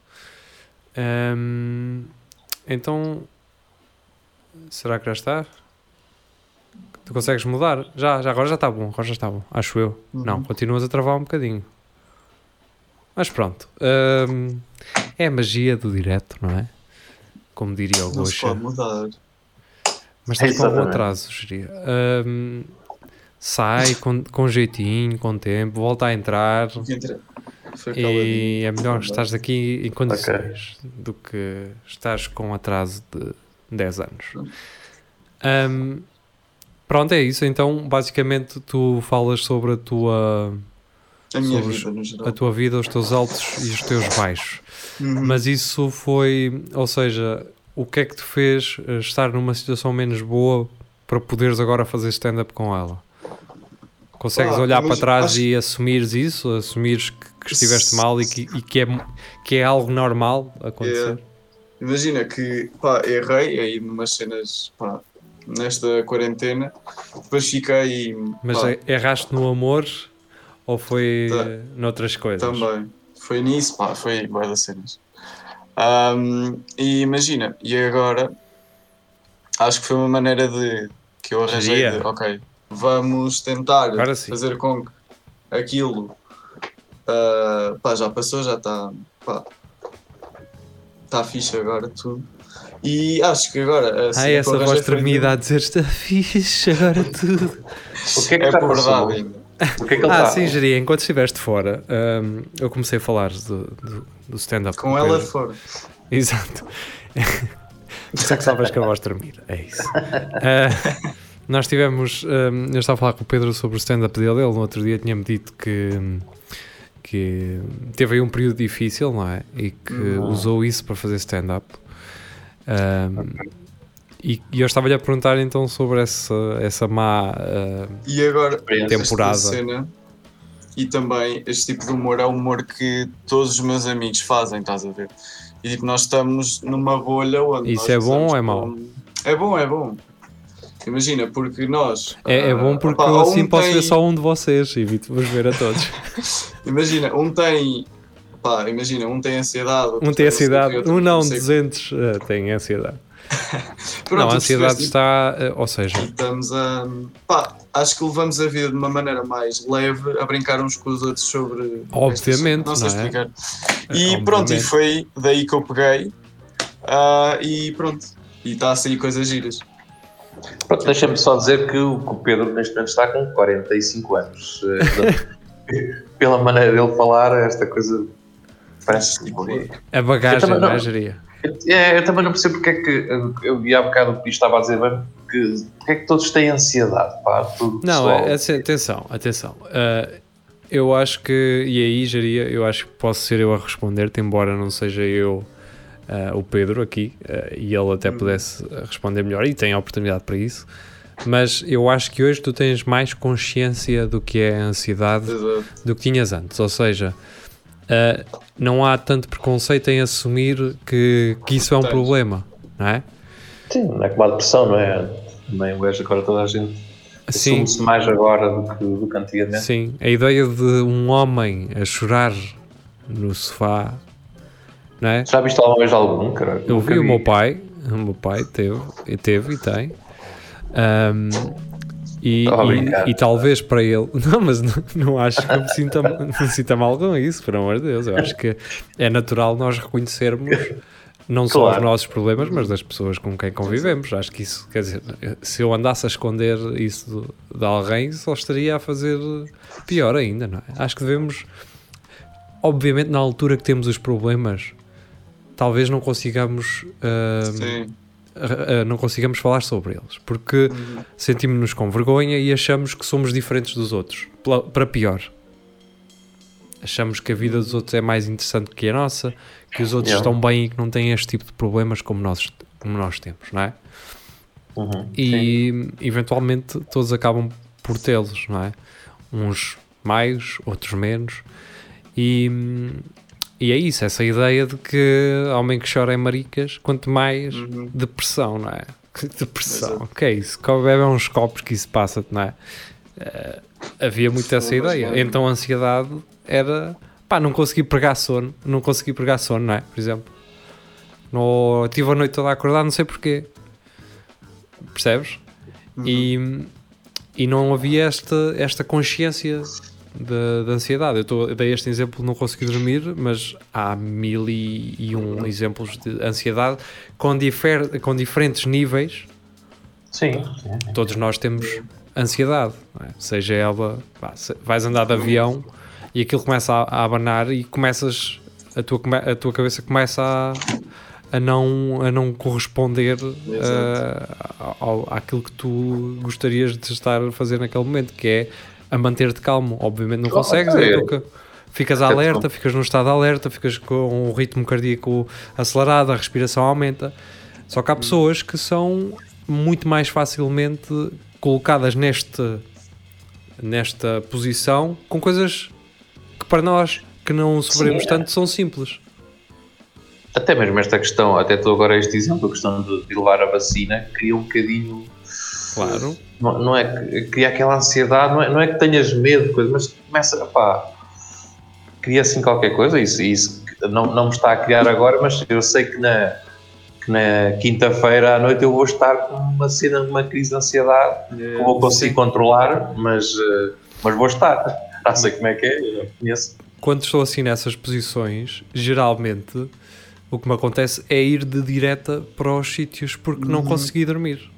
Então, será que já está? Tu consegues mudar? Já, já agora já está bom, agora já está bom, acho eu. Não, continuas a travar um bocadinho. Mas pronto. ahm, é a magia do direto, não é? Como diria o mudar. Mas estás com algum Exatamente. atraso, geria. Ahm, sai com, com jeitinho, com tempo, volta a entrar e é melhor estás aqui em condições do que estás com atraso de 10 anos. Ahm, pronto, é isso. Então, basicamente, tu falas sobre a tua, A minha vida, no geral. a tua vida, os teus altos e os teus baixos. Uhum. Mas isso foi, ou seja, o que é que te fez eh, estar numa situação menos boa para poderes agora fazer stand-up com ela? Consegues Ah, olhar para trás acho- e assumires isso? Assumires que, que estiveste mal e, que, e que, é, que é algo normal acontecer? Imagina que, pá, errei aí numas cenas, pá, nesta quarentena. Depois fiquei, Mas pá, erraste no amor ou foi Tá. noutras coisas? Também. Foi nisso, pá, foi boa das cenas. Ahm, e imagina, e agora acho que foi uma maneira de que eu arranjei de, ok, vamos tentar fazer com que aquilo ah, pá, já passou, já está está fixe agora tudo. E acho que agora assim, Ai, essa voz tremida a dizer está fixe, agora tudo. O que é que é passou? verdade ainda. O que é que Ah, está? sim, Geria, enquanto estiveste fora, hum, eu comecei a falar do, do, do stand-up. Com ela fora. Exato. É que sabes que a voz tremida. É isso. Ah, nós tivemos. hum, eu estava a falar com o Pedro sobre o stand-up dele. Ele no outro dia tinha-me dito que. que teve aí um período difícil, não é? E que Hum. usou isso para fazer stand-up. Hum, e, e eu estava-lhe a perguntar então sobre essa, essa má. ah, E agora, Temporada. cena, e também este tipo de humor é o humor que todos os meus amigos fazem, estás a ver? E tipo, nós estamos numa bolha onde. Isso é bom ou é mau? como- É bom, é bom. Imagina, porque nós. é, é bom ah, porque opá, eu assim um posso tem- ver só um de vocês e evito-vos ver a todos. Imagina, um tem. Pá, imagina, um tem ansiedade. outro Um tem não ansiedade, outro um não, sei o quê. 200 ah, têm ansiedade. Pronto, não, a ansiedade está. ah, ou seja, Estamos a. Pá, acho que levamos a vida de uma maneira mais leve, a brincar uns com os outros sobre. Obviamente, estas- não sei não é? explicar. É, E pronto, e obviamente. foi daí que eu peguei. ah, e pronto. E está a sair coisas giras. Pronto, deixa-me só dizer que o, que o Pedro neste momento está com 45 anos. Eh, pela maneira dele falar, esta coisa parece tipo. A bagagem, também não não. é, geria? É, eu também não percebo porque é que eu, eu vi há bocado o que estava a dizer bem, que, porque é que todos têm ansiedade, pá, tudo Não, pessoal. é, é- atenção, atenção. Ah, eu acho que, e aí, Jaria, eu acho que posso ser eu a responder-te, embora não seja eu ah, o Pedro aqui, ah, e ele até pudesse ah, responder melhor, e tem a oportunidade para isso. Mas eu acho que hoje tu tens mais consciência do que é a ansiedade Exato. do que tinhas antes. Ou seja, ah, não há tanto preconceito em assumir que, que isso é um problema, não é? Sim, não é como a depressão, não é? Também o gajo agora toda a gente assume-se mais agora do que, do que antigamente. Sim, a ideia de um homem a chorar no sofá, não é? Já viste alguma vez algum, cara? Eu Nunca vi o meu pai, o meu pai teve, e teve e tem. Ahm, e, a e- e talvez para ele, não, mas não, não acho que eu me sinta, me sinta mal com isso, por amor de Deus. Eu acho que é natural nós reconhecermos não só os Claro. nossos problemas, mas das pessoas com quem convivemos. Acho que isso, quer dizer, se eu andasse a esconder isso de, de alguém, só estaria a fazer pior ainda, não é? Acho que devemos, obviamente, na altura que temos os problemas, talvez não consigamos. ahm, Sim. Uh, uh, não consigamos falar sobre eles, porque sentimos-nos com vergonha e achamos que somos diferentes dos outros, para pior. Achamos que a vida dos outros é mais interessante que a nossa, que os outros Yeah. estão bem e que não têm este tipo de problemas como nós, como nós temos, não é? Uhum, sim. E eventualmente todos acabam por tê-los, não é? Uns mais, outros menos. E, e é isso, essa ideia de que homem que chora é maricas, quanto mais Uhum. depressão, não é? Depressão, Exato. que é isso? Bebe uns copos que isso passa, não é? Eh, havia muito essa ideia. não. Então a ansiedade era pá, não consegui pregar sono, não consegui pregar sono, não é? Por exemplo, no, tive a noite toda a acordar, não sei porquê, percebes? E, e não havia esta, esta consciência da da ansiedade. Eu, tô, eu dei este exemplo não conseguir dormir, mas há mil e, e um exemplos de ansiedade com, difer, com diferentes níveis. Sim, Todos nós temos ansiedade, é? seja ela, pá, vais andar de avião e aquilo começa a, a abanar e começas, a tua, a tua cabeça começa a, a, não, a não corresponder eh, ao, àquilo que tu gostarias de estar a fazer naquele momento, que é a manter-te calmo. Obviamente não Claro, consegues, é. é que ficas alerta, ficas num estado de alerta, ficas com o ritmo cardíaco acelerado, a respiração aumenta. Só que há pessoas que são muito mais facilmente colocadas neste, nesta posição com coisas que para nós que não sofremos Sim, é. tanto são simples. Até mesmo esta questão, até estou agora este exemplo, a questão de, de levar a vacina, cria um bocadinho. Claro. Não, não é que cria aquela ansiedade, não é, não é que tenhas medo de coisa, mas começa, pá, cria assim qualquer coisa. Isso, isso não, não me está a criar agora, mas eu sei que na, que na quinta-feira à noite eu vou estar com uma cena, uma crise de ansiedade, não vou conseguir controlar, mas, eh, mas vou estar. Já sei como é que é, eu conheço. Quando estou assim nessas posições, geralmente o que me acontece é ir de direta para os sítios porque não consegui dormir.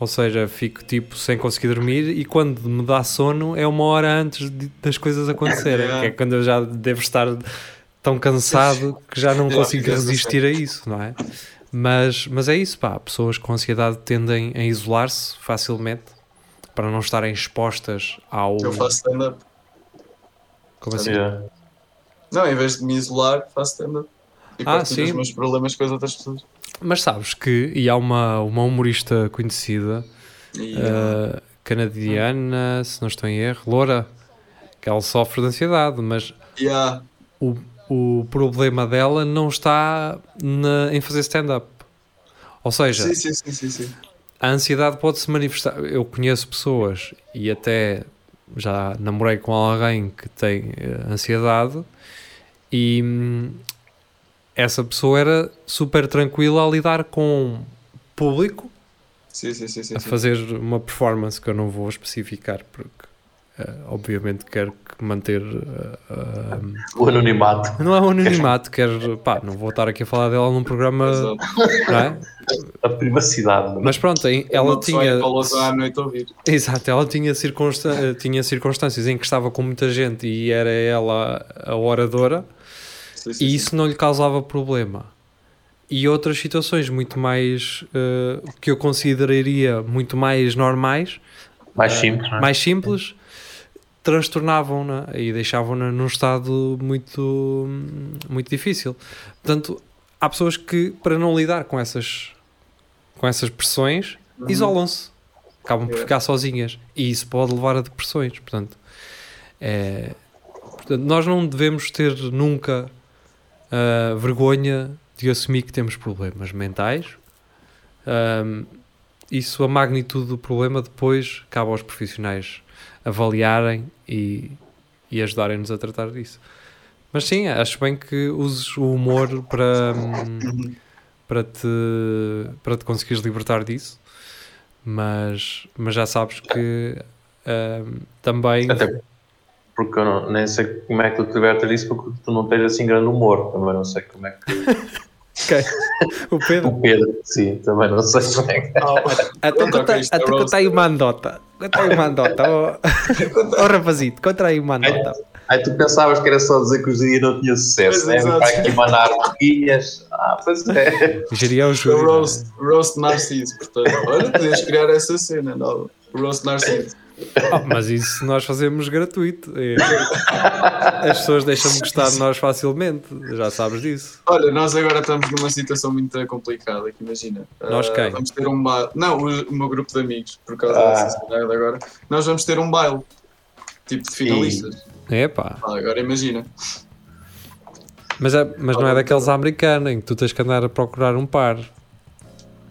Ou seja, fico tipo sem conseguir dormir e quando me dá sono é uma hora antes de- das coisas acontecerem, que é quando eu já devo estar tão cansado que já não consigo resistir a isso, não é? Mas, mas é isso, pá. Pessoas com ansiedade tendem a isolar-se facilmente para não estarem expostas ao. Eu faço stand-up. Como assim? Yeah. Não, em vez de me isolar, faço stand-up. E Ah, partilho sim. os meus problemas com as outras pessoas. Mas sabes que, e há uma, uma humorista conhecida, E, uh, canadiana, se não estou em erro, Loura, que ela sofre de ansiedade, mas yeah, o, o problema dela não está na- em fazer stand-up. Ou seja, sim, sim, sim, a ansiedade pode-se manifestar. Eu conheço pessoas e até já namorei com alguém que tem eh, ansiedade e hum, essa pessoa era super tranquila a lidar com público Sim, sim, sim, sim, a sim. fazer uma performance que eu não vou especificar porque eh, obviamente quer que manter eh, eh, O anonimato, não é um anonimato, quer pá, não vou estar aqui a falar dela num programa, é? a privacidade. Mas pronto, ela tinha à noite ouvir. Exato, ela tinha, circunstân- eh, tinha circunstâncias em que estava com muita gente e era ela a oradora Sim, sim, e sim. isso não lhe causava problema. E outras situações muito mais eh, que eu consideraria muito mais normais, Mais simples, não é? mais simples, transtornavam-na e deixavam-na num estado muito, muito difícil. Portanto, há pessoas que, para não lidar com essas, com essas pressões, isolam-se, acabam por Yeah. ficar sozinhas e isso pode levar a depressões. Portanto, é, portanto, nós não devemos ter nunca ah, vergonha de assumir que temos problemas mentais. Ahm, isso, a magnitude do problema, depois cabe aos profissionais avaliarem e, e ajudarem-nos a tratar disso. Mas sim, acho bem que uses o humor para, para, te, para te conseguires libertar disso, mas, mas já sabes que hum, também. Até porque eu não, nem sei como é que tu te libertas disso, porque tu não tens assim grande humor. Também não sei como é que. Ok. O Pedro. O Pedro, sim, também não sei como é que. Até Pronto, conta, é roast. conta aí uma andota. Conta aí uma andota. Ó oh, rapazito, conta aí uma andota. Aí tu pensavas que era só dizer que o Jiria não tinha sucesso, Pois, né? Vai aqui manar boquinhas. Ah, pois é. Geria o O júri. roast, roast Narciso, portanto. Olha, podias criar essa cena nova. Roast Narciso. Ah, mas isso nós fazemos gratuito. É. As pessoas deixam de gostar de nós facilmente, já sabes disso. Olha, nós agora estamos numa situação muito complicada, que imagina. Nós Ah, quem? Vamos ter um baile. Não, o, o meu grupo de amigos, por causa Ah. dessa agora. Nós vamos ter um baile. Tipo de finalistas. É pá. Ah, agora imagina. Mas, é, mas não é daqueles americanos em que tu tens que andar a procurar um par.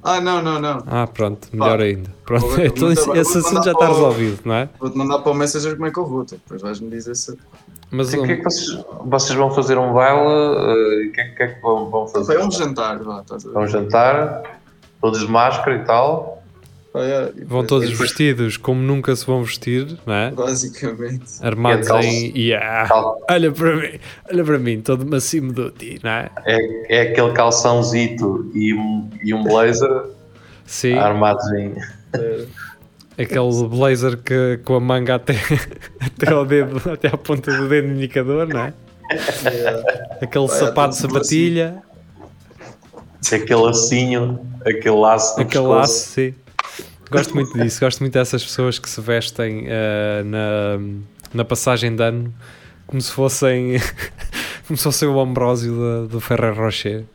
Ah, não, não, não. Ah, pronto, melhor Pá. ainda. Pronto, Vou- então vou- esse, vou- esse assunto já está para resolvido, não é? Vou-te mandar para o Messenger como é que eu vou. Depois vais-me dizer se. Mas O um, que é que vocês, vocês vão fazer um baile? eh, O que, é, que é que vão, vão fazer? É um jantar, vá, estás a ver? Vão jantar, todos de máscara e tal. Vão todos depois- vestidos como nunca se vão vestir, não é? Basicamente. Armados em. Yeah. Cal- Olha para mim, olha para mim, todo macio do ti, não é? É, é aquele calçãozito e um, e um blazer Sim, armados em. É, aquele blazer que, com a manga até, até ao dedo, até à ponta do dedo indicador, não é? é, Aquele Vai, sapato de sapatilha, aquele lacinho, aquele laço. aquele pescoço. laço, sim. Gosto muito disso, gosto muito dessas pessoas que se vestem eh, na, na passagem de ano como se fossem como se fossem o Ambrósio do, do Ferrer Rocher.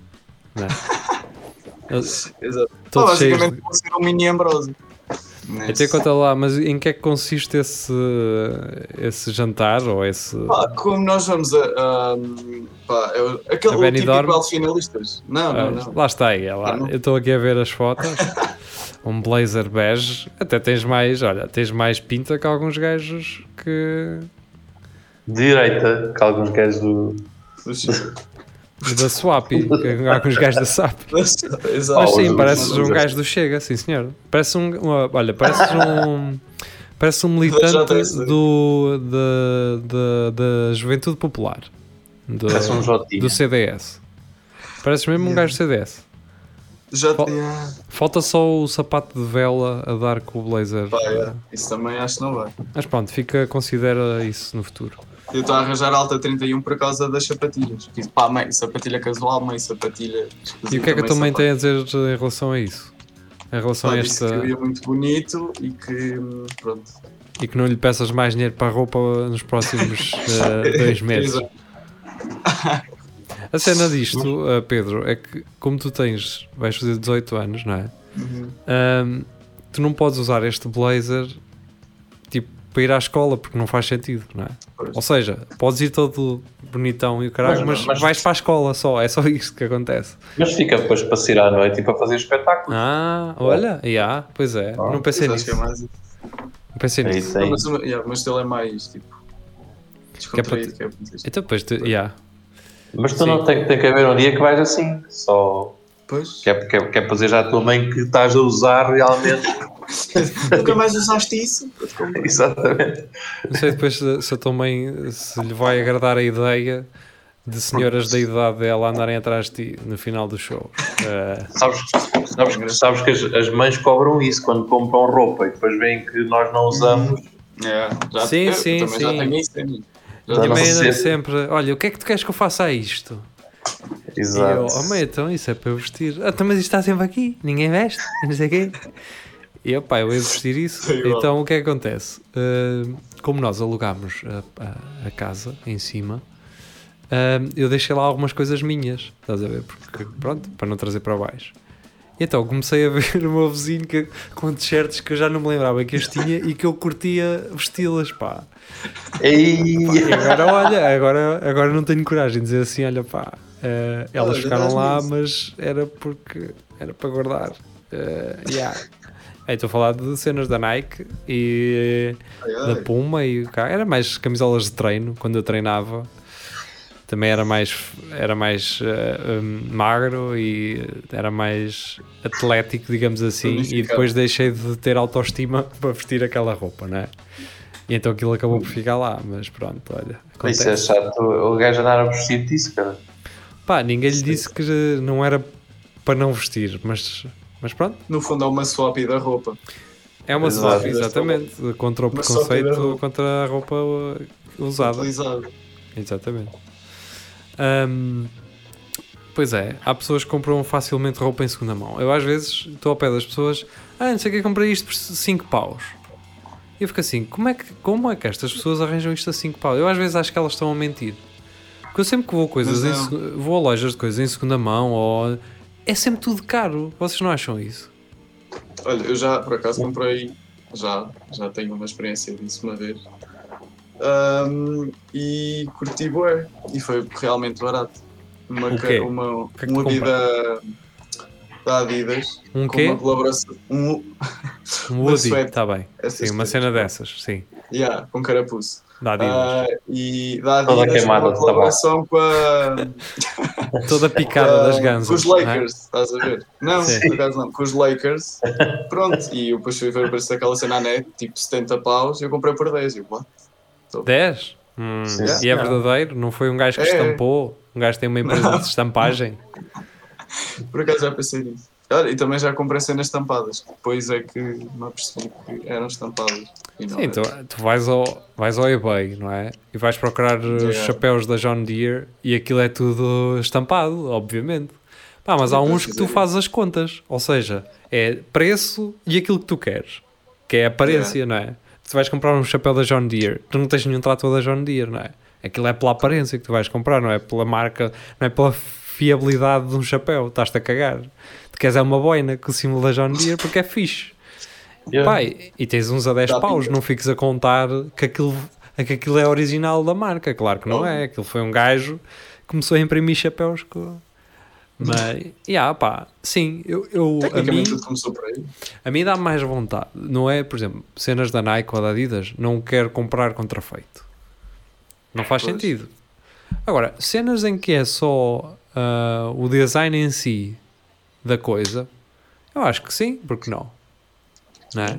Não é? Exato. Ah, Todos cheios basicamente de... ser um mini Ambrosio. Até conta lá, mas em que é que consiste esse, esse jantar ou esse. Pá, como nós vamos a. a pá, é o- aquele A Benidorm? de finalistas. Não, não, Ah, não. Lá está aí, é lá. Ah, não. eu estou aqui a ver as fotos. um blazer bege, até tens mais, olha, tens mais pinta que alguns gajos que. Direita, que alguns gajos do. da Swap, que alguns gajos da SAP. Exato. Mas sim, pareces um gajo do Chega, sim senhor. Parece um. uma- olha, pareces um. Parece um militante do, da, da, da Juventude Popular. Do, Parece um do CDS. Pareces mesmo um gajo do CDS. Já Pá, tinha. Falta só o sapato de vela a dar com o blazer. Pá, é. Isso também acho que não vai. Mas pronto, fica, considera isso no futuro. Eu estou a arranjar alta 31 por causa das sapatilhas. Tipo, pá, mãe, sapatilha casual, mãe, sapatilha. E o que é que a tua mãe tem a dizer em relação a isso? Em relação Pá, a esta. que eu ia muito bonito e que. Pronto. E que não lhe peças mais dinheiro para a roupa nos próximos eh, dois meses. A cena disto, eh, Pedro, é que como tu tens, vais fazer 18 anos, não é? Uhum. Ahm, tu não podes usar este blazer tipo para ir à escola porque não faz sentido, não é? Pois. Ou seja, podes ir todo bonitão e o caralho, mas, Mas- mas- vais para a escola só, é só isso que acontece. Mas fica depois para sair à noite e para fazer espetáculo. Ah, olha, yeah, pois é, Ah, não pensei acho nisso. que é mais. Não pensei É nisso. Não, mas, yeah, mas ele é mais tipo. Que é para Descontraído, que é para dizer. Então, depois, tu, yeah. Mas tu Sim. não tem, tem que haver um dia que vais assim, só Pois. que é, que é, que é para dizer já à tua mãe que estás a usar realmente Nunca mais usaste isso? Exatamente. Não sei depois se, se eu também se lhe vai agradar a ideia de senhoras da idade dela andarem atrás de ti no final do show. Eh, Sabes, sabes, sabes que as, as mães cobram isso quando compram roupa e depois veem que nós não usamos. É, já, Sim, eu sim, sim. Sei anda se- sempre, olha, o que é que tu queres que eu faça a isto? E eu, Exato. oh mãe, então isso é para eu vestir. Ah, então, mas isto está sempre aqui, ninguém veste, não sei o quê. E eu, pá, eu ia vestir isso. É. Então o que é que acontece? Uh, como nós alugámos a, a- a casa em cima, uh, eu deixei lá algumas coisas minhas, estás a ver? Porque, pronto, para não trazer para baixo. E então comecei a ver o meu vizinho que, com t-shirts que eu já não me lembrava que as tinha e que eu curtia vesti-las, pá. E agora, olha, agora, agora não tenho coragem de dizer assim, olha pá, eh, elas Olha, ficaram lá, isso. mas era porque era para guardar. Eh, yeah. Estou a falar de cenas da Nike e Ai, da ai. Puma e cá. Era mais camisolas de treino quando eu treinava. Também era mais, era mais eh, hum, magro e era mais atlético, digamos assim. E depois deixei de ter autoestima para vestir aquela roupa, não é? E então aquilo acabou por ficar lá, mas pronto, olha. Isso é Acontece. chato. O gajo andar a vestir disso, cara. Pá, ninguém lhe disse que não era para não vestir, mas, mas pronto, No fundo é uma swap da roupa. é uma Exato. swap, exatamente, contra o Uma preconceito, contra a roupa uh, usada. Utilizado. Exatamente. Ahm, pois é, há pessoas que compram facilmente roupa em segunda mão. Eu às vezes estou ao pé das pessoas, ah, não sei o que, comprei isto por 5 paus. E eu fico assim, como é, que, como é que estas pessoas arranjam isto a 5 paus? Eu às vezes acho que elas estão a mentir. Porque eu sempre que vou, coisas em segu- vou a lojas de coisas em segunda mão, ou, é sempre tudo caro. Vocês não acham isso? Olha, eu já por acaso comprei, já, já tenho uma experiência disso uma vez. Ahm, e curti bué. E foi realmente barato. Uma, O quê? uma, que é que um tu Adidas da Adidas Um com quê? uma colaboração. Um, Um uma Woody, está bem. Sim, uma cena dessas, sim. yeah, com carapuço. Da Adidas. Ah, e da Toda Adidas com queimada uma de colaboração com a. Toda picada das Ah, ganzas. Com os é? Lakers, estás a ver? Não, Sim. por acaso não, com os Lakers. Pronto, e eu depois fui ver aparecer aquela cena à net, tipo 70 paus, e eu comprei por 10. E eu, what? 10? Hum, Sim, e é verdadeiro? Não foi um gajo que É. estampou? Um gajo tem uma empresa de estampagem? Por acaso já pensei nisso. Olha, e também já comprei cenas estampadas, depois é que me apercebi que eram estampadas. E não Sim, então, era. tu, tu vais, ao, vais ao eBay, não é? E vais procurar os Yeah. chapéus da John Deere e aquilo é tudo estampado, obviamente. Pá, mas há uns que tu é. fazes as contas, ou seja, é preço e aquilo que tu queres, que é a aparência, não é? Tu vais comprar um chapéu da John Deere, tu não tens nenhum trator da John Deere, não é? Aquilo é pela aparência que tu vais comprar, não é pela marca, não é pela fiabilidade de um chapéu, estás-te a cagar. Tu queres é uma boina com o símbolo da John Deere porque é fixe. Yeah. Pai, e tens uns a 10 Dá paus, não fiques a contar que aquilo, que aquilo é original da marca. Claro que não é. Aquilo foi um gajo que começou a imprimir chapéus com. Mas, yeah, pá, sim, eu, eu, a, mim, tudo começou por aí. a mim dá mais vontade. Não é, por exemplo, cenas da Nike ou da Adidas, não quero comprar contrafeito. Não faz Pois. sentido. Agora, cenas em que é só ah, o design em si da coisa, eu acho que sim, porque não? Não é?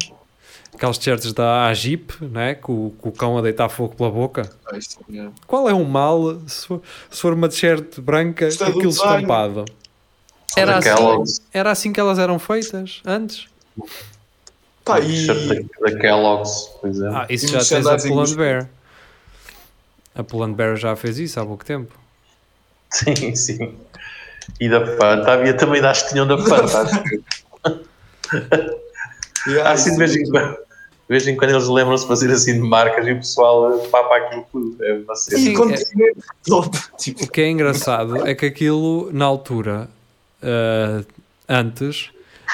Aqueles t-shirts da Agip, não é? Com, com o cão a deitar fogo pela boca. Ah, isto, yeah. Qual é o mal se for, se for uma t-shirt branca com é aquilo estampado? Era assim, era assim que elas eram feitas antes? Pá, e. da, Kellogg's, por exemplo. Ah, isso E já tens a Pull Bear. A Pull and Bear já fez isso há pouco tempo. Sim, sim. E da Fanta, havia também das que tinham da Fanta. Yeah, assim, de vez em quando. De vez em quando eles lembram-se de fazer assim de marcas e o pessoal papa aquilo tudo. É uma cena. Sim, continente top. Tipo, O que é engraçado é que aquilo, na altura, ah, antes,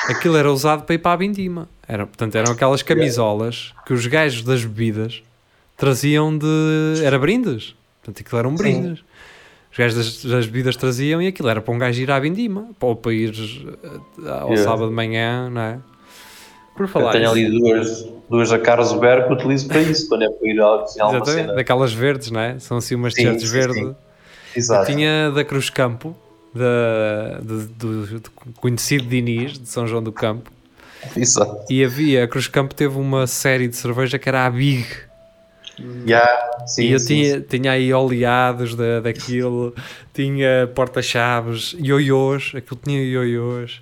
aquilo era usado para ir para a vindima. Era, portanto, eram aquelas camisolas que os gajos das bebidas traziam de. Era brindes. Portanto, aquilo eram brindes. Os gajos das, das bebidas traziam e aquilo era para um gajo ir à vindima. Ou para ir ah, ao Yeah. sábado de manhã, não é? Por Eu falar tenho isso- ali duas, duas da Carlos Berg que utilizo para isso, quando é para ir a Exatamente, cena. daquelas verdes, não é? São assim umas t-shirts verdes. sim. Eu Exato. tinha da Cruz Campo, da, do, do- do conhecido Diniz, de São João do Campo, Exato. E havia, a Cruz Campo teve uma série de cerveja que era a Big. Yeah, sim, e eu sim, tinha, sim. tinha aí oleados da, daquilo, tinha porta-chaves, ioiôs, aquilo tinha ioiôs,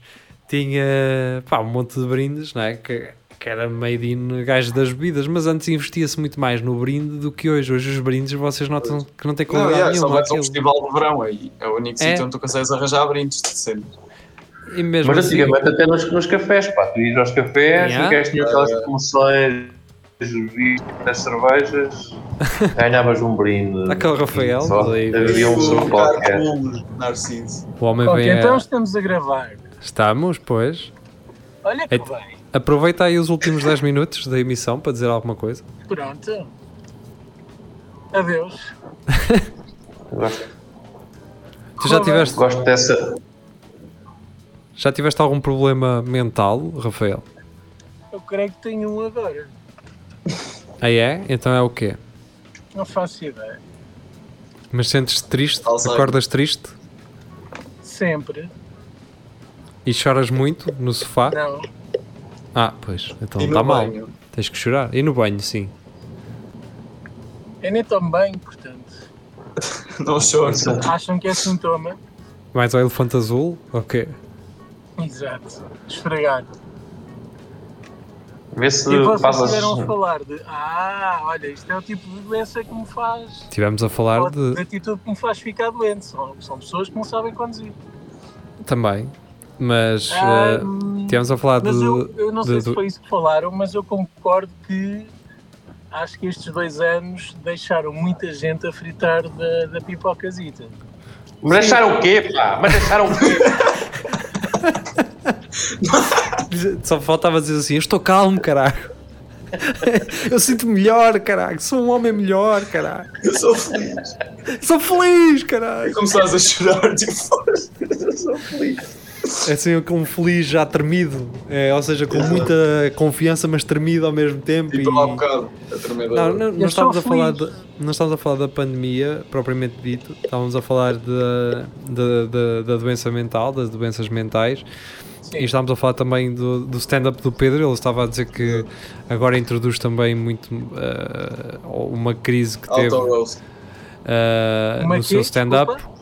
tinha pá, um monte de brindes, não é? Que, que era made in gajo das bebidas, mas antes investia-se muito mais no brinde do que hoje. Hoje os brindes vocês notam que não tem Não, qualidade yeah, só nenhuma. vais um festival de verão aí. É o único É. sítio onde tu consegues arranjar brindes de sempre. E mesmo Mas assim, antigamente até nos, nos cafés, pá, tu ias aos cafés, Yeah. o gajo tinha aquelas promoções das cervejas, ganhavas um brinde. O Rafael, havia um Narciso. o homem vem então estamos a gravar. Estamos, pois. Olha que É- bem. Aproveita aí os últimos 10 minutos da emissão para dizer alguma coisa. Pronto. Adeus. Gosto, Tu já tiveste, gosto dessa. já tiveste algum problema mental, Rafael? Eu creio que tenho um agora. Ah é? Então é o quê? Não faço ideia. Mas sentes-te triste? Alzheimer. Acordas triste? Sempre. E choras muito no sofá? Não. Ah, pois, então está mal. banho? Tens que chorar. E no banho, sim. Eu nem tomo bem, portanto. Não choro. Acham que é sintoma? Mais ao elefante azul? Ok. Exato. Esfregar. Vê se E vocês passas. estiveram a falar de. Ah, olha, isto é o tipo de doença que me faz. Tivemos a falar de de. atitude que me faz ficar doente. São, são pessoas que não sabem conduzir. Também. Mas. Ah, eh, tivemos a falar Mas de. eu, eu não sei de- se foi isso que falaram, mas eu concordo que acho que estes dois anos deixaram muita gente a fritar da, da pipocazita. Mas deixaram o quê, pá? Mas deixaram o quê? Só faltava dizer assim: Eu estou calmo, caralho. Eu sinto melhor, caralho. Sou um homem melhor, caralho. Eu sou feliz. Sou feliz, caralho. Começaste a chorar, tipo, eu sou feliz. É assim, com um feliz já tremido. É, ou seja, com muita confiança, mas tremido ao mesmo tempo. Tipo, e- há um bocado. A Não, não, não Eu estamos a falar de, não estamos a falar da pandemia propriamente dito, estávamos a falar de, de- de- da doença mental, das doenças mentais Sim. e estávamos a falar também do, do stand-up do Pedro. Ele estava a dizer que agora introduz também muito eh, uma crise que teve Uma no seu stand-up. Desculpa?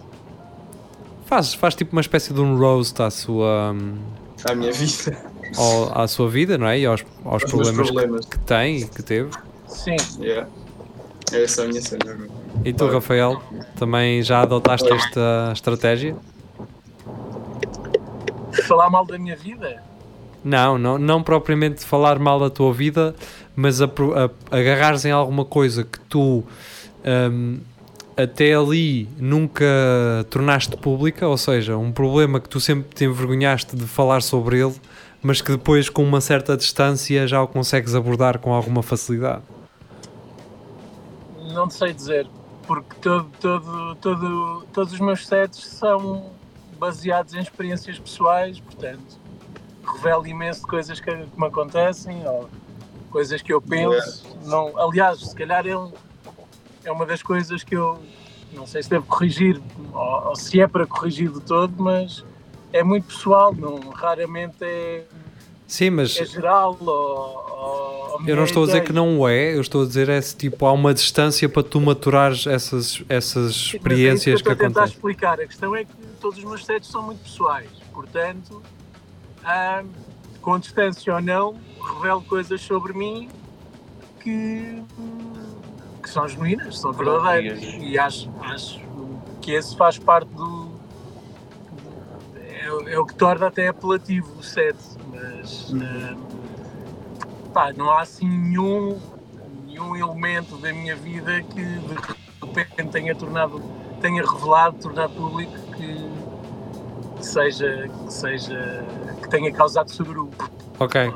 Faz, faz tipo uma espécie de um roast à sua, hum, À minha vida. ao- à sua vida, não é? E aos, aos problemas, problemas. Que, que tem e que teve. Sim. Yeah. É essa a minha cena. E tu, Rafael, também já adotaste esta estratégia? Falar mal da minha vida? Não, não, não propriamente falar mal da tua vida, mas apro- a- agarrares em alguma coisa que tu hum, até ali nunca tornaste pública, ou seja, um problema que tu sempre te envergonhaste de falar sobre ele, mas que depois com uma certa distância já o consegues abordar com alguma facilidade. Não te sei dizer. Porque todo, todo, todo, todos os meus sets são baseados em experiências pessoais, portanto, revelo imenso de coisas que, que me acontecem ou coisas que eu penso. Não, aliás, se calhar é, um- é uma das coisas que eu não sei se devo corrigir ou, ou se é para corrigir de todo, mas é muito pessoal, não, raramente é, Sim, mas é geral ou, ou, eu não estou a dizer que não é, eu estou a dizer é se tipo há uma distância para tu maturares essas, essas Sim, mas experiências é que que eu estou a tentar acontecem. explicar. A questão é que todos os meus sets são muito pessoais. Portanto, ah, com distância ou não, revelo coisas sobre mim que, que são genuínas, são verdadeiras. E acho, acho que esse faz parte do. É, o- é o que torna até apelativo o set. Mas. ah, pá, não há assim nenhum, nenhum elemento da minha vida que de repente tenha tornado, tenha revelado, tornado público que, que seja, que seja, que tenha causado sobrerupo. Ok,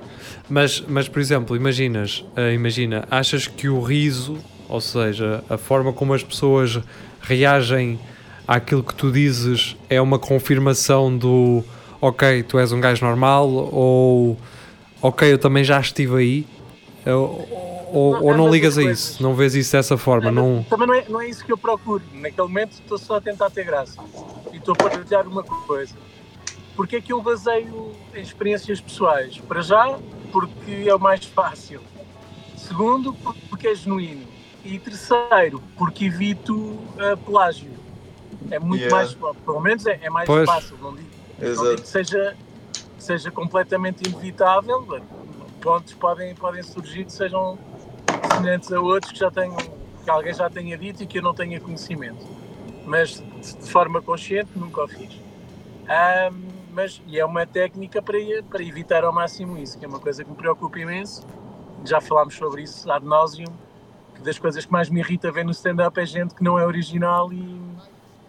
mas, mas por exemplo, imaginas, eh, imagina, achas que o riso, ou seja, a forma como as pessoas reagem àquilo que tu dizes é uma confirmação do ok, tu és um gajo normal ou ok, eu também já estive aí ou, ou, Não, ou não ligas a isso, não vês isso dessa forma, não... Também não é, não é isso que eu procuro. Naquele momento estou só a tentar ter graça. E estou a partilhar uma coisa. Porque é que eu baseio em experiências pessoais? Para já, porque é o mais fácil. Segundo, porque é genuíno. E terceiro, porque evito uh, plágio. É muito Yeah. mais, pelo menos é, é mais Pois. fácil. Não digo, não digo Exato. que seja, seja completamente inevitável. Pontos podem, podem surgir que sejam semelhantes a outros que já tenham, que alguém já tenha dito e que eu não tenha conhecimento. Mas de, forma consciente nunca o fiz. Ahm, mas e é uma técnica para, para evitar ao máximo isso, que é uma coisa que me preocupa imenso. Já falámos sobre isso ad nauseum, das coisas que mais me irrita ver no stand-up é gente que não é original e,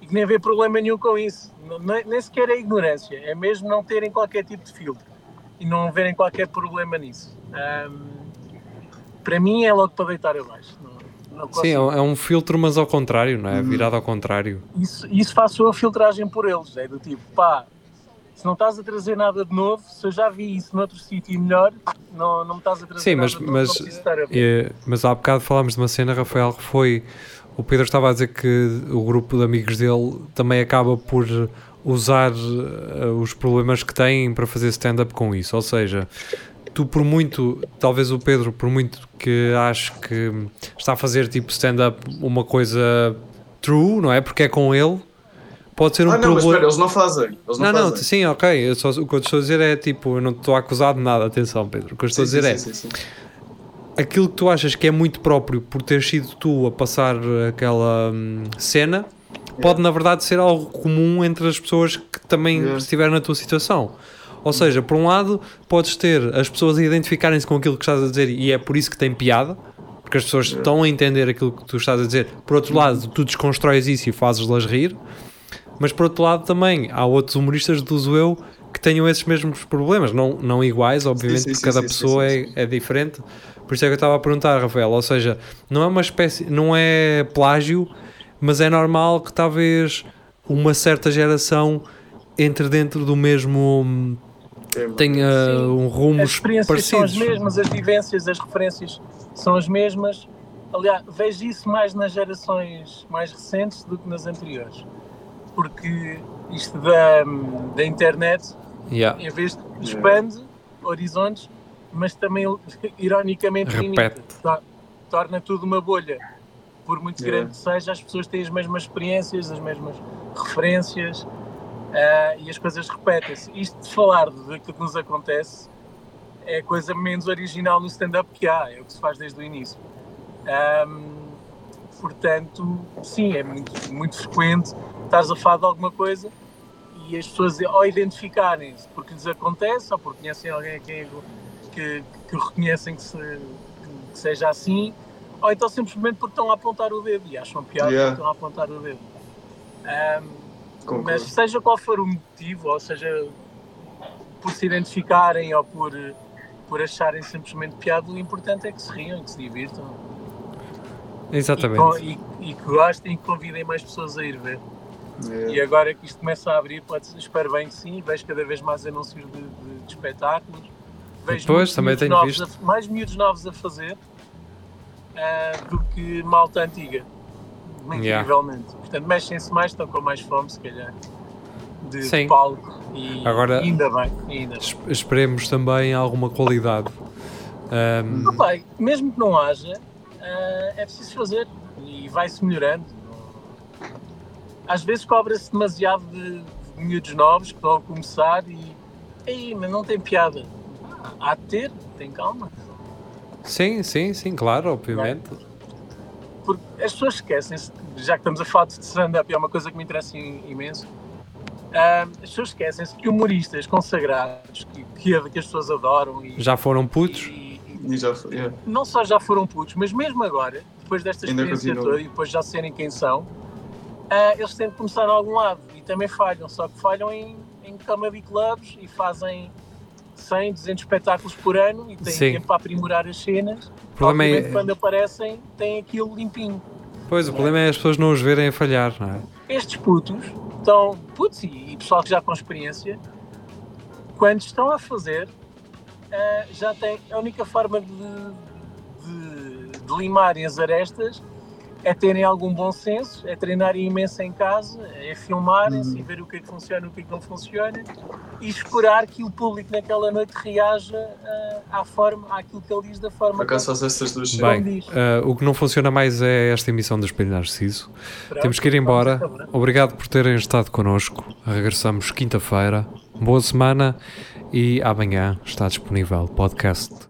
e que nem vê problema nenhum com isso. Nem, nem sequer é ignorância, é mesmo não terem qualquer tipo de filtro e não verem qualquer problema nisso. Ahm, para mim é logo para deitar abaixo. Não, não Sim, é um- é um filtro, mas ao contrário, não é? Uhum. Virado ao contrário. isso, isso faço a filtragem por eles. É do tipo, pá, se não estás a trazer nada de novo, se eu já vi isso noutro sítio melhor, não, não me estás a trazer Sim, nada mas, de novo, mas, a ver. é, mas há bocado falámos de uma cena, Rafael, que foi. O Pedro estava a dizer que o grupo de amigos dele também acaba por usar eh, os problemas que têm para fazer stand-up com isso. Ou seja, tu, por muito, talvez o Pedro, por muito que ache que está a fazer tipo stand-up uma coisa true, não é? Porque é com ele, pode ser um Ah, não, problema. espera, eles não fazem. Eles não, Não, não, fazem. sim, ok. Só, o que eu estou a dizer é tipo, eu não estou a acusar de nada, atenção, Pedro. O que eu estou Sim, a dizer sim, é sim, sim, sim. aquilo que tu achas que é muito próprio por ter sido tu a passar aquela hum, cena, pode na verdade ser algo comum entre as pessoas que também Yeah. estiveram na tua situação. Ou seja, por um lado, podes ter as pessoas a identificarem-se com aquilo que estás a dizer e é por isso que tem piada, porque as pessoas estão a entender aquilo que tu estás a dizer. Por outro lado, tu desconstróis isso e fazes-las rir, mas por outro lado também há outros humoristas, deduzo eu, que tenham esses mesmos problemas, não, não iguais, obviamente, sim, porque sim, cada sim, pessoa sim, é, sim. é diferente. Por isso é que eu estava a perguntar, Rafael, ou seja, não é uma espécie, não é plágio, mas é normal que talvez uma certa geração entre dentro do mesmo É, tenha Sim. um rumo As experiências são as mesmas, as vivências, as referências são as mesmas. Aliás, vejo isso mais nas gerações mais recentes do que nas anteriores. Porque isto da, da internet, Yeah. em vez de expande horizontes, mas também ironicamente limita. Torna tudo uma bolha. Por muito Yeah. grande que seja, as pessoas têm as mesmas experiências, as mesmas referências ah, e as coisas repetem-se. Isto de falar de que nos acontece é a coisa menos original no stand-up que há, é o que se faz desde o início. Ahm, portanto, sim, é muito, muito frequente estares a falar de alguma coisa e as pessoas ou identificarem-se porque lhes acontece ou porque conhecem alguém a quem que, que reconhecem que, se- que seja assim, ou então simplesmente porque estão a apontar o dedo e acham piada Yeah. porque estão a apontar o dedo. Concordo. mas seja qual for o motivo, ou seja, por se identificarem ou por, por acharem simplesmente piada, o importante é que se riam e que se divirtam. E, Exatamente. com- e, e que gostem e que convidem mais pessoas a ir ver. É. E agora que isto começa a abrir, pode espero bem que sim, vejo cada vez mais anúncios de, de- de espetáculos. Vejo Pois, muitos também tenho novos visto. a- mais miúdos novos a fazer ah, do que malta antiga. Yeah. Incrivelmente. Portanto, mexem-se mais, estão com mais fome, se calhar, de, Sim. palco. E Agora- ainda bem, ainda bem. Es- Esperemos também alguma qualidade. Ah, pá, mesmo que não haja, ah, é preciso fazer e vai-se melhorando. Às vezes cobra-se demasiado de, de miúdos novos que estão a começar e aí, mas não tem piada. Há de ter, tem calma. sim, sim, sim, claro, obviamente. Porque as pessoas esquecem-se, já que estamos a falar de stand-up, é uma coisa que me interessa im- imenso. ah, as pessoas esquecem-se que humoristas consagrados, que, que, que as pessoas adoram e, Já foram putos? e- E já yeah. não só já foram putos, mas mesmo agora, depois desta experiência toda e depois já serem quem são, ah, eles têm de começar a algum lado e também falham, só que falham em, em comedy clubs e fazem 100, 200 espetáculos por ano e têm Sim. tempo para aprimorar as cenas. O problema é, quando aparecem, têm aquilo limpinho. pois, o problema é as pessoas não os verem a falhar, não é? Estes putos estão, putos e, e pessoal que já com experiência, quando estão a fazer, ah, já têm a única forma de, de, de limarem as arestas é terem algum bom senso, é treinarem imenso em casa, é filmarem-se e ver o que é que funciona e o que é que não funciona e esperar que o público naquela noite reaja ah, à forma, àquilo que ele diz da forma Por acaso faço estas duas Bem, eh, o que não funciona mais é esta emissão do Espelho Narciso. Pronto, Temos que ir embora. Obrigado por terem estado connosco. Regressamos quinta-feira. Boa semana e amanhã está disponível podcast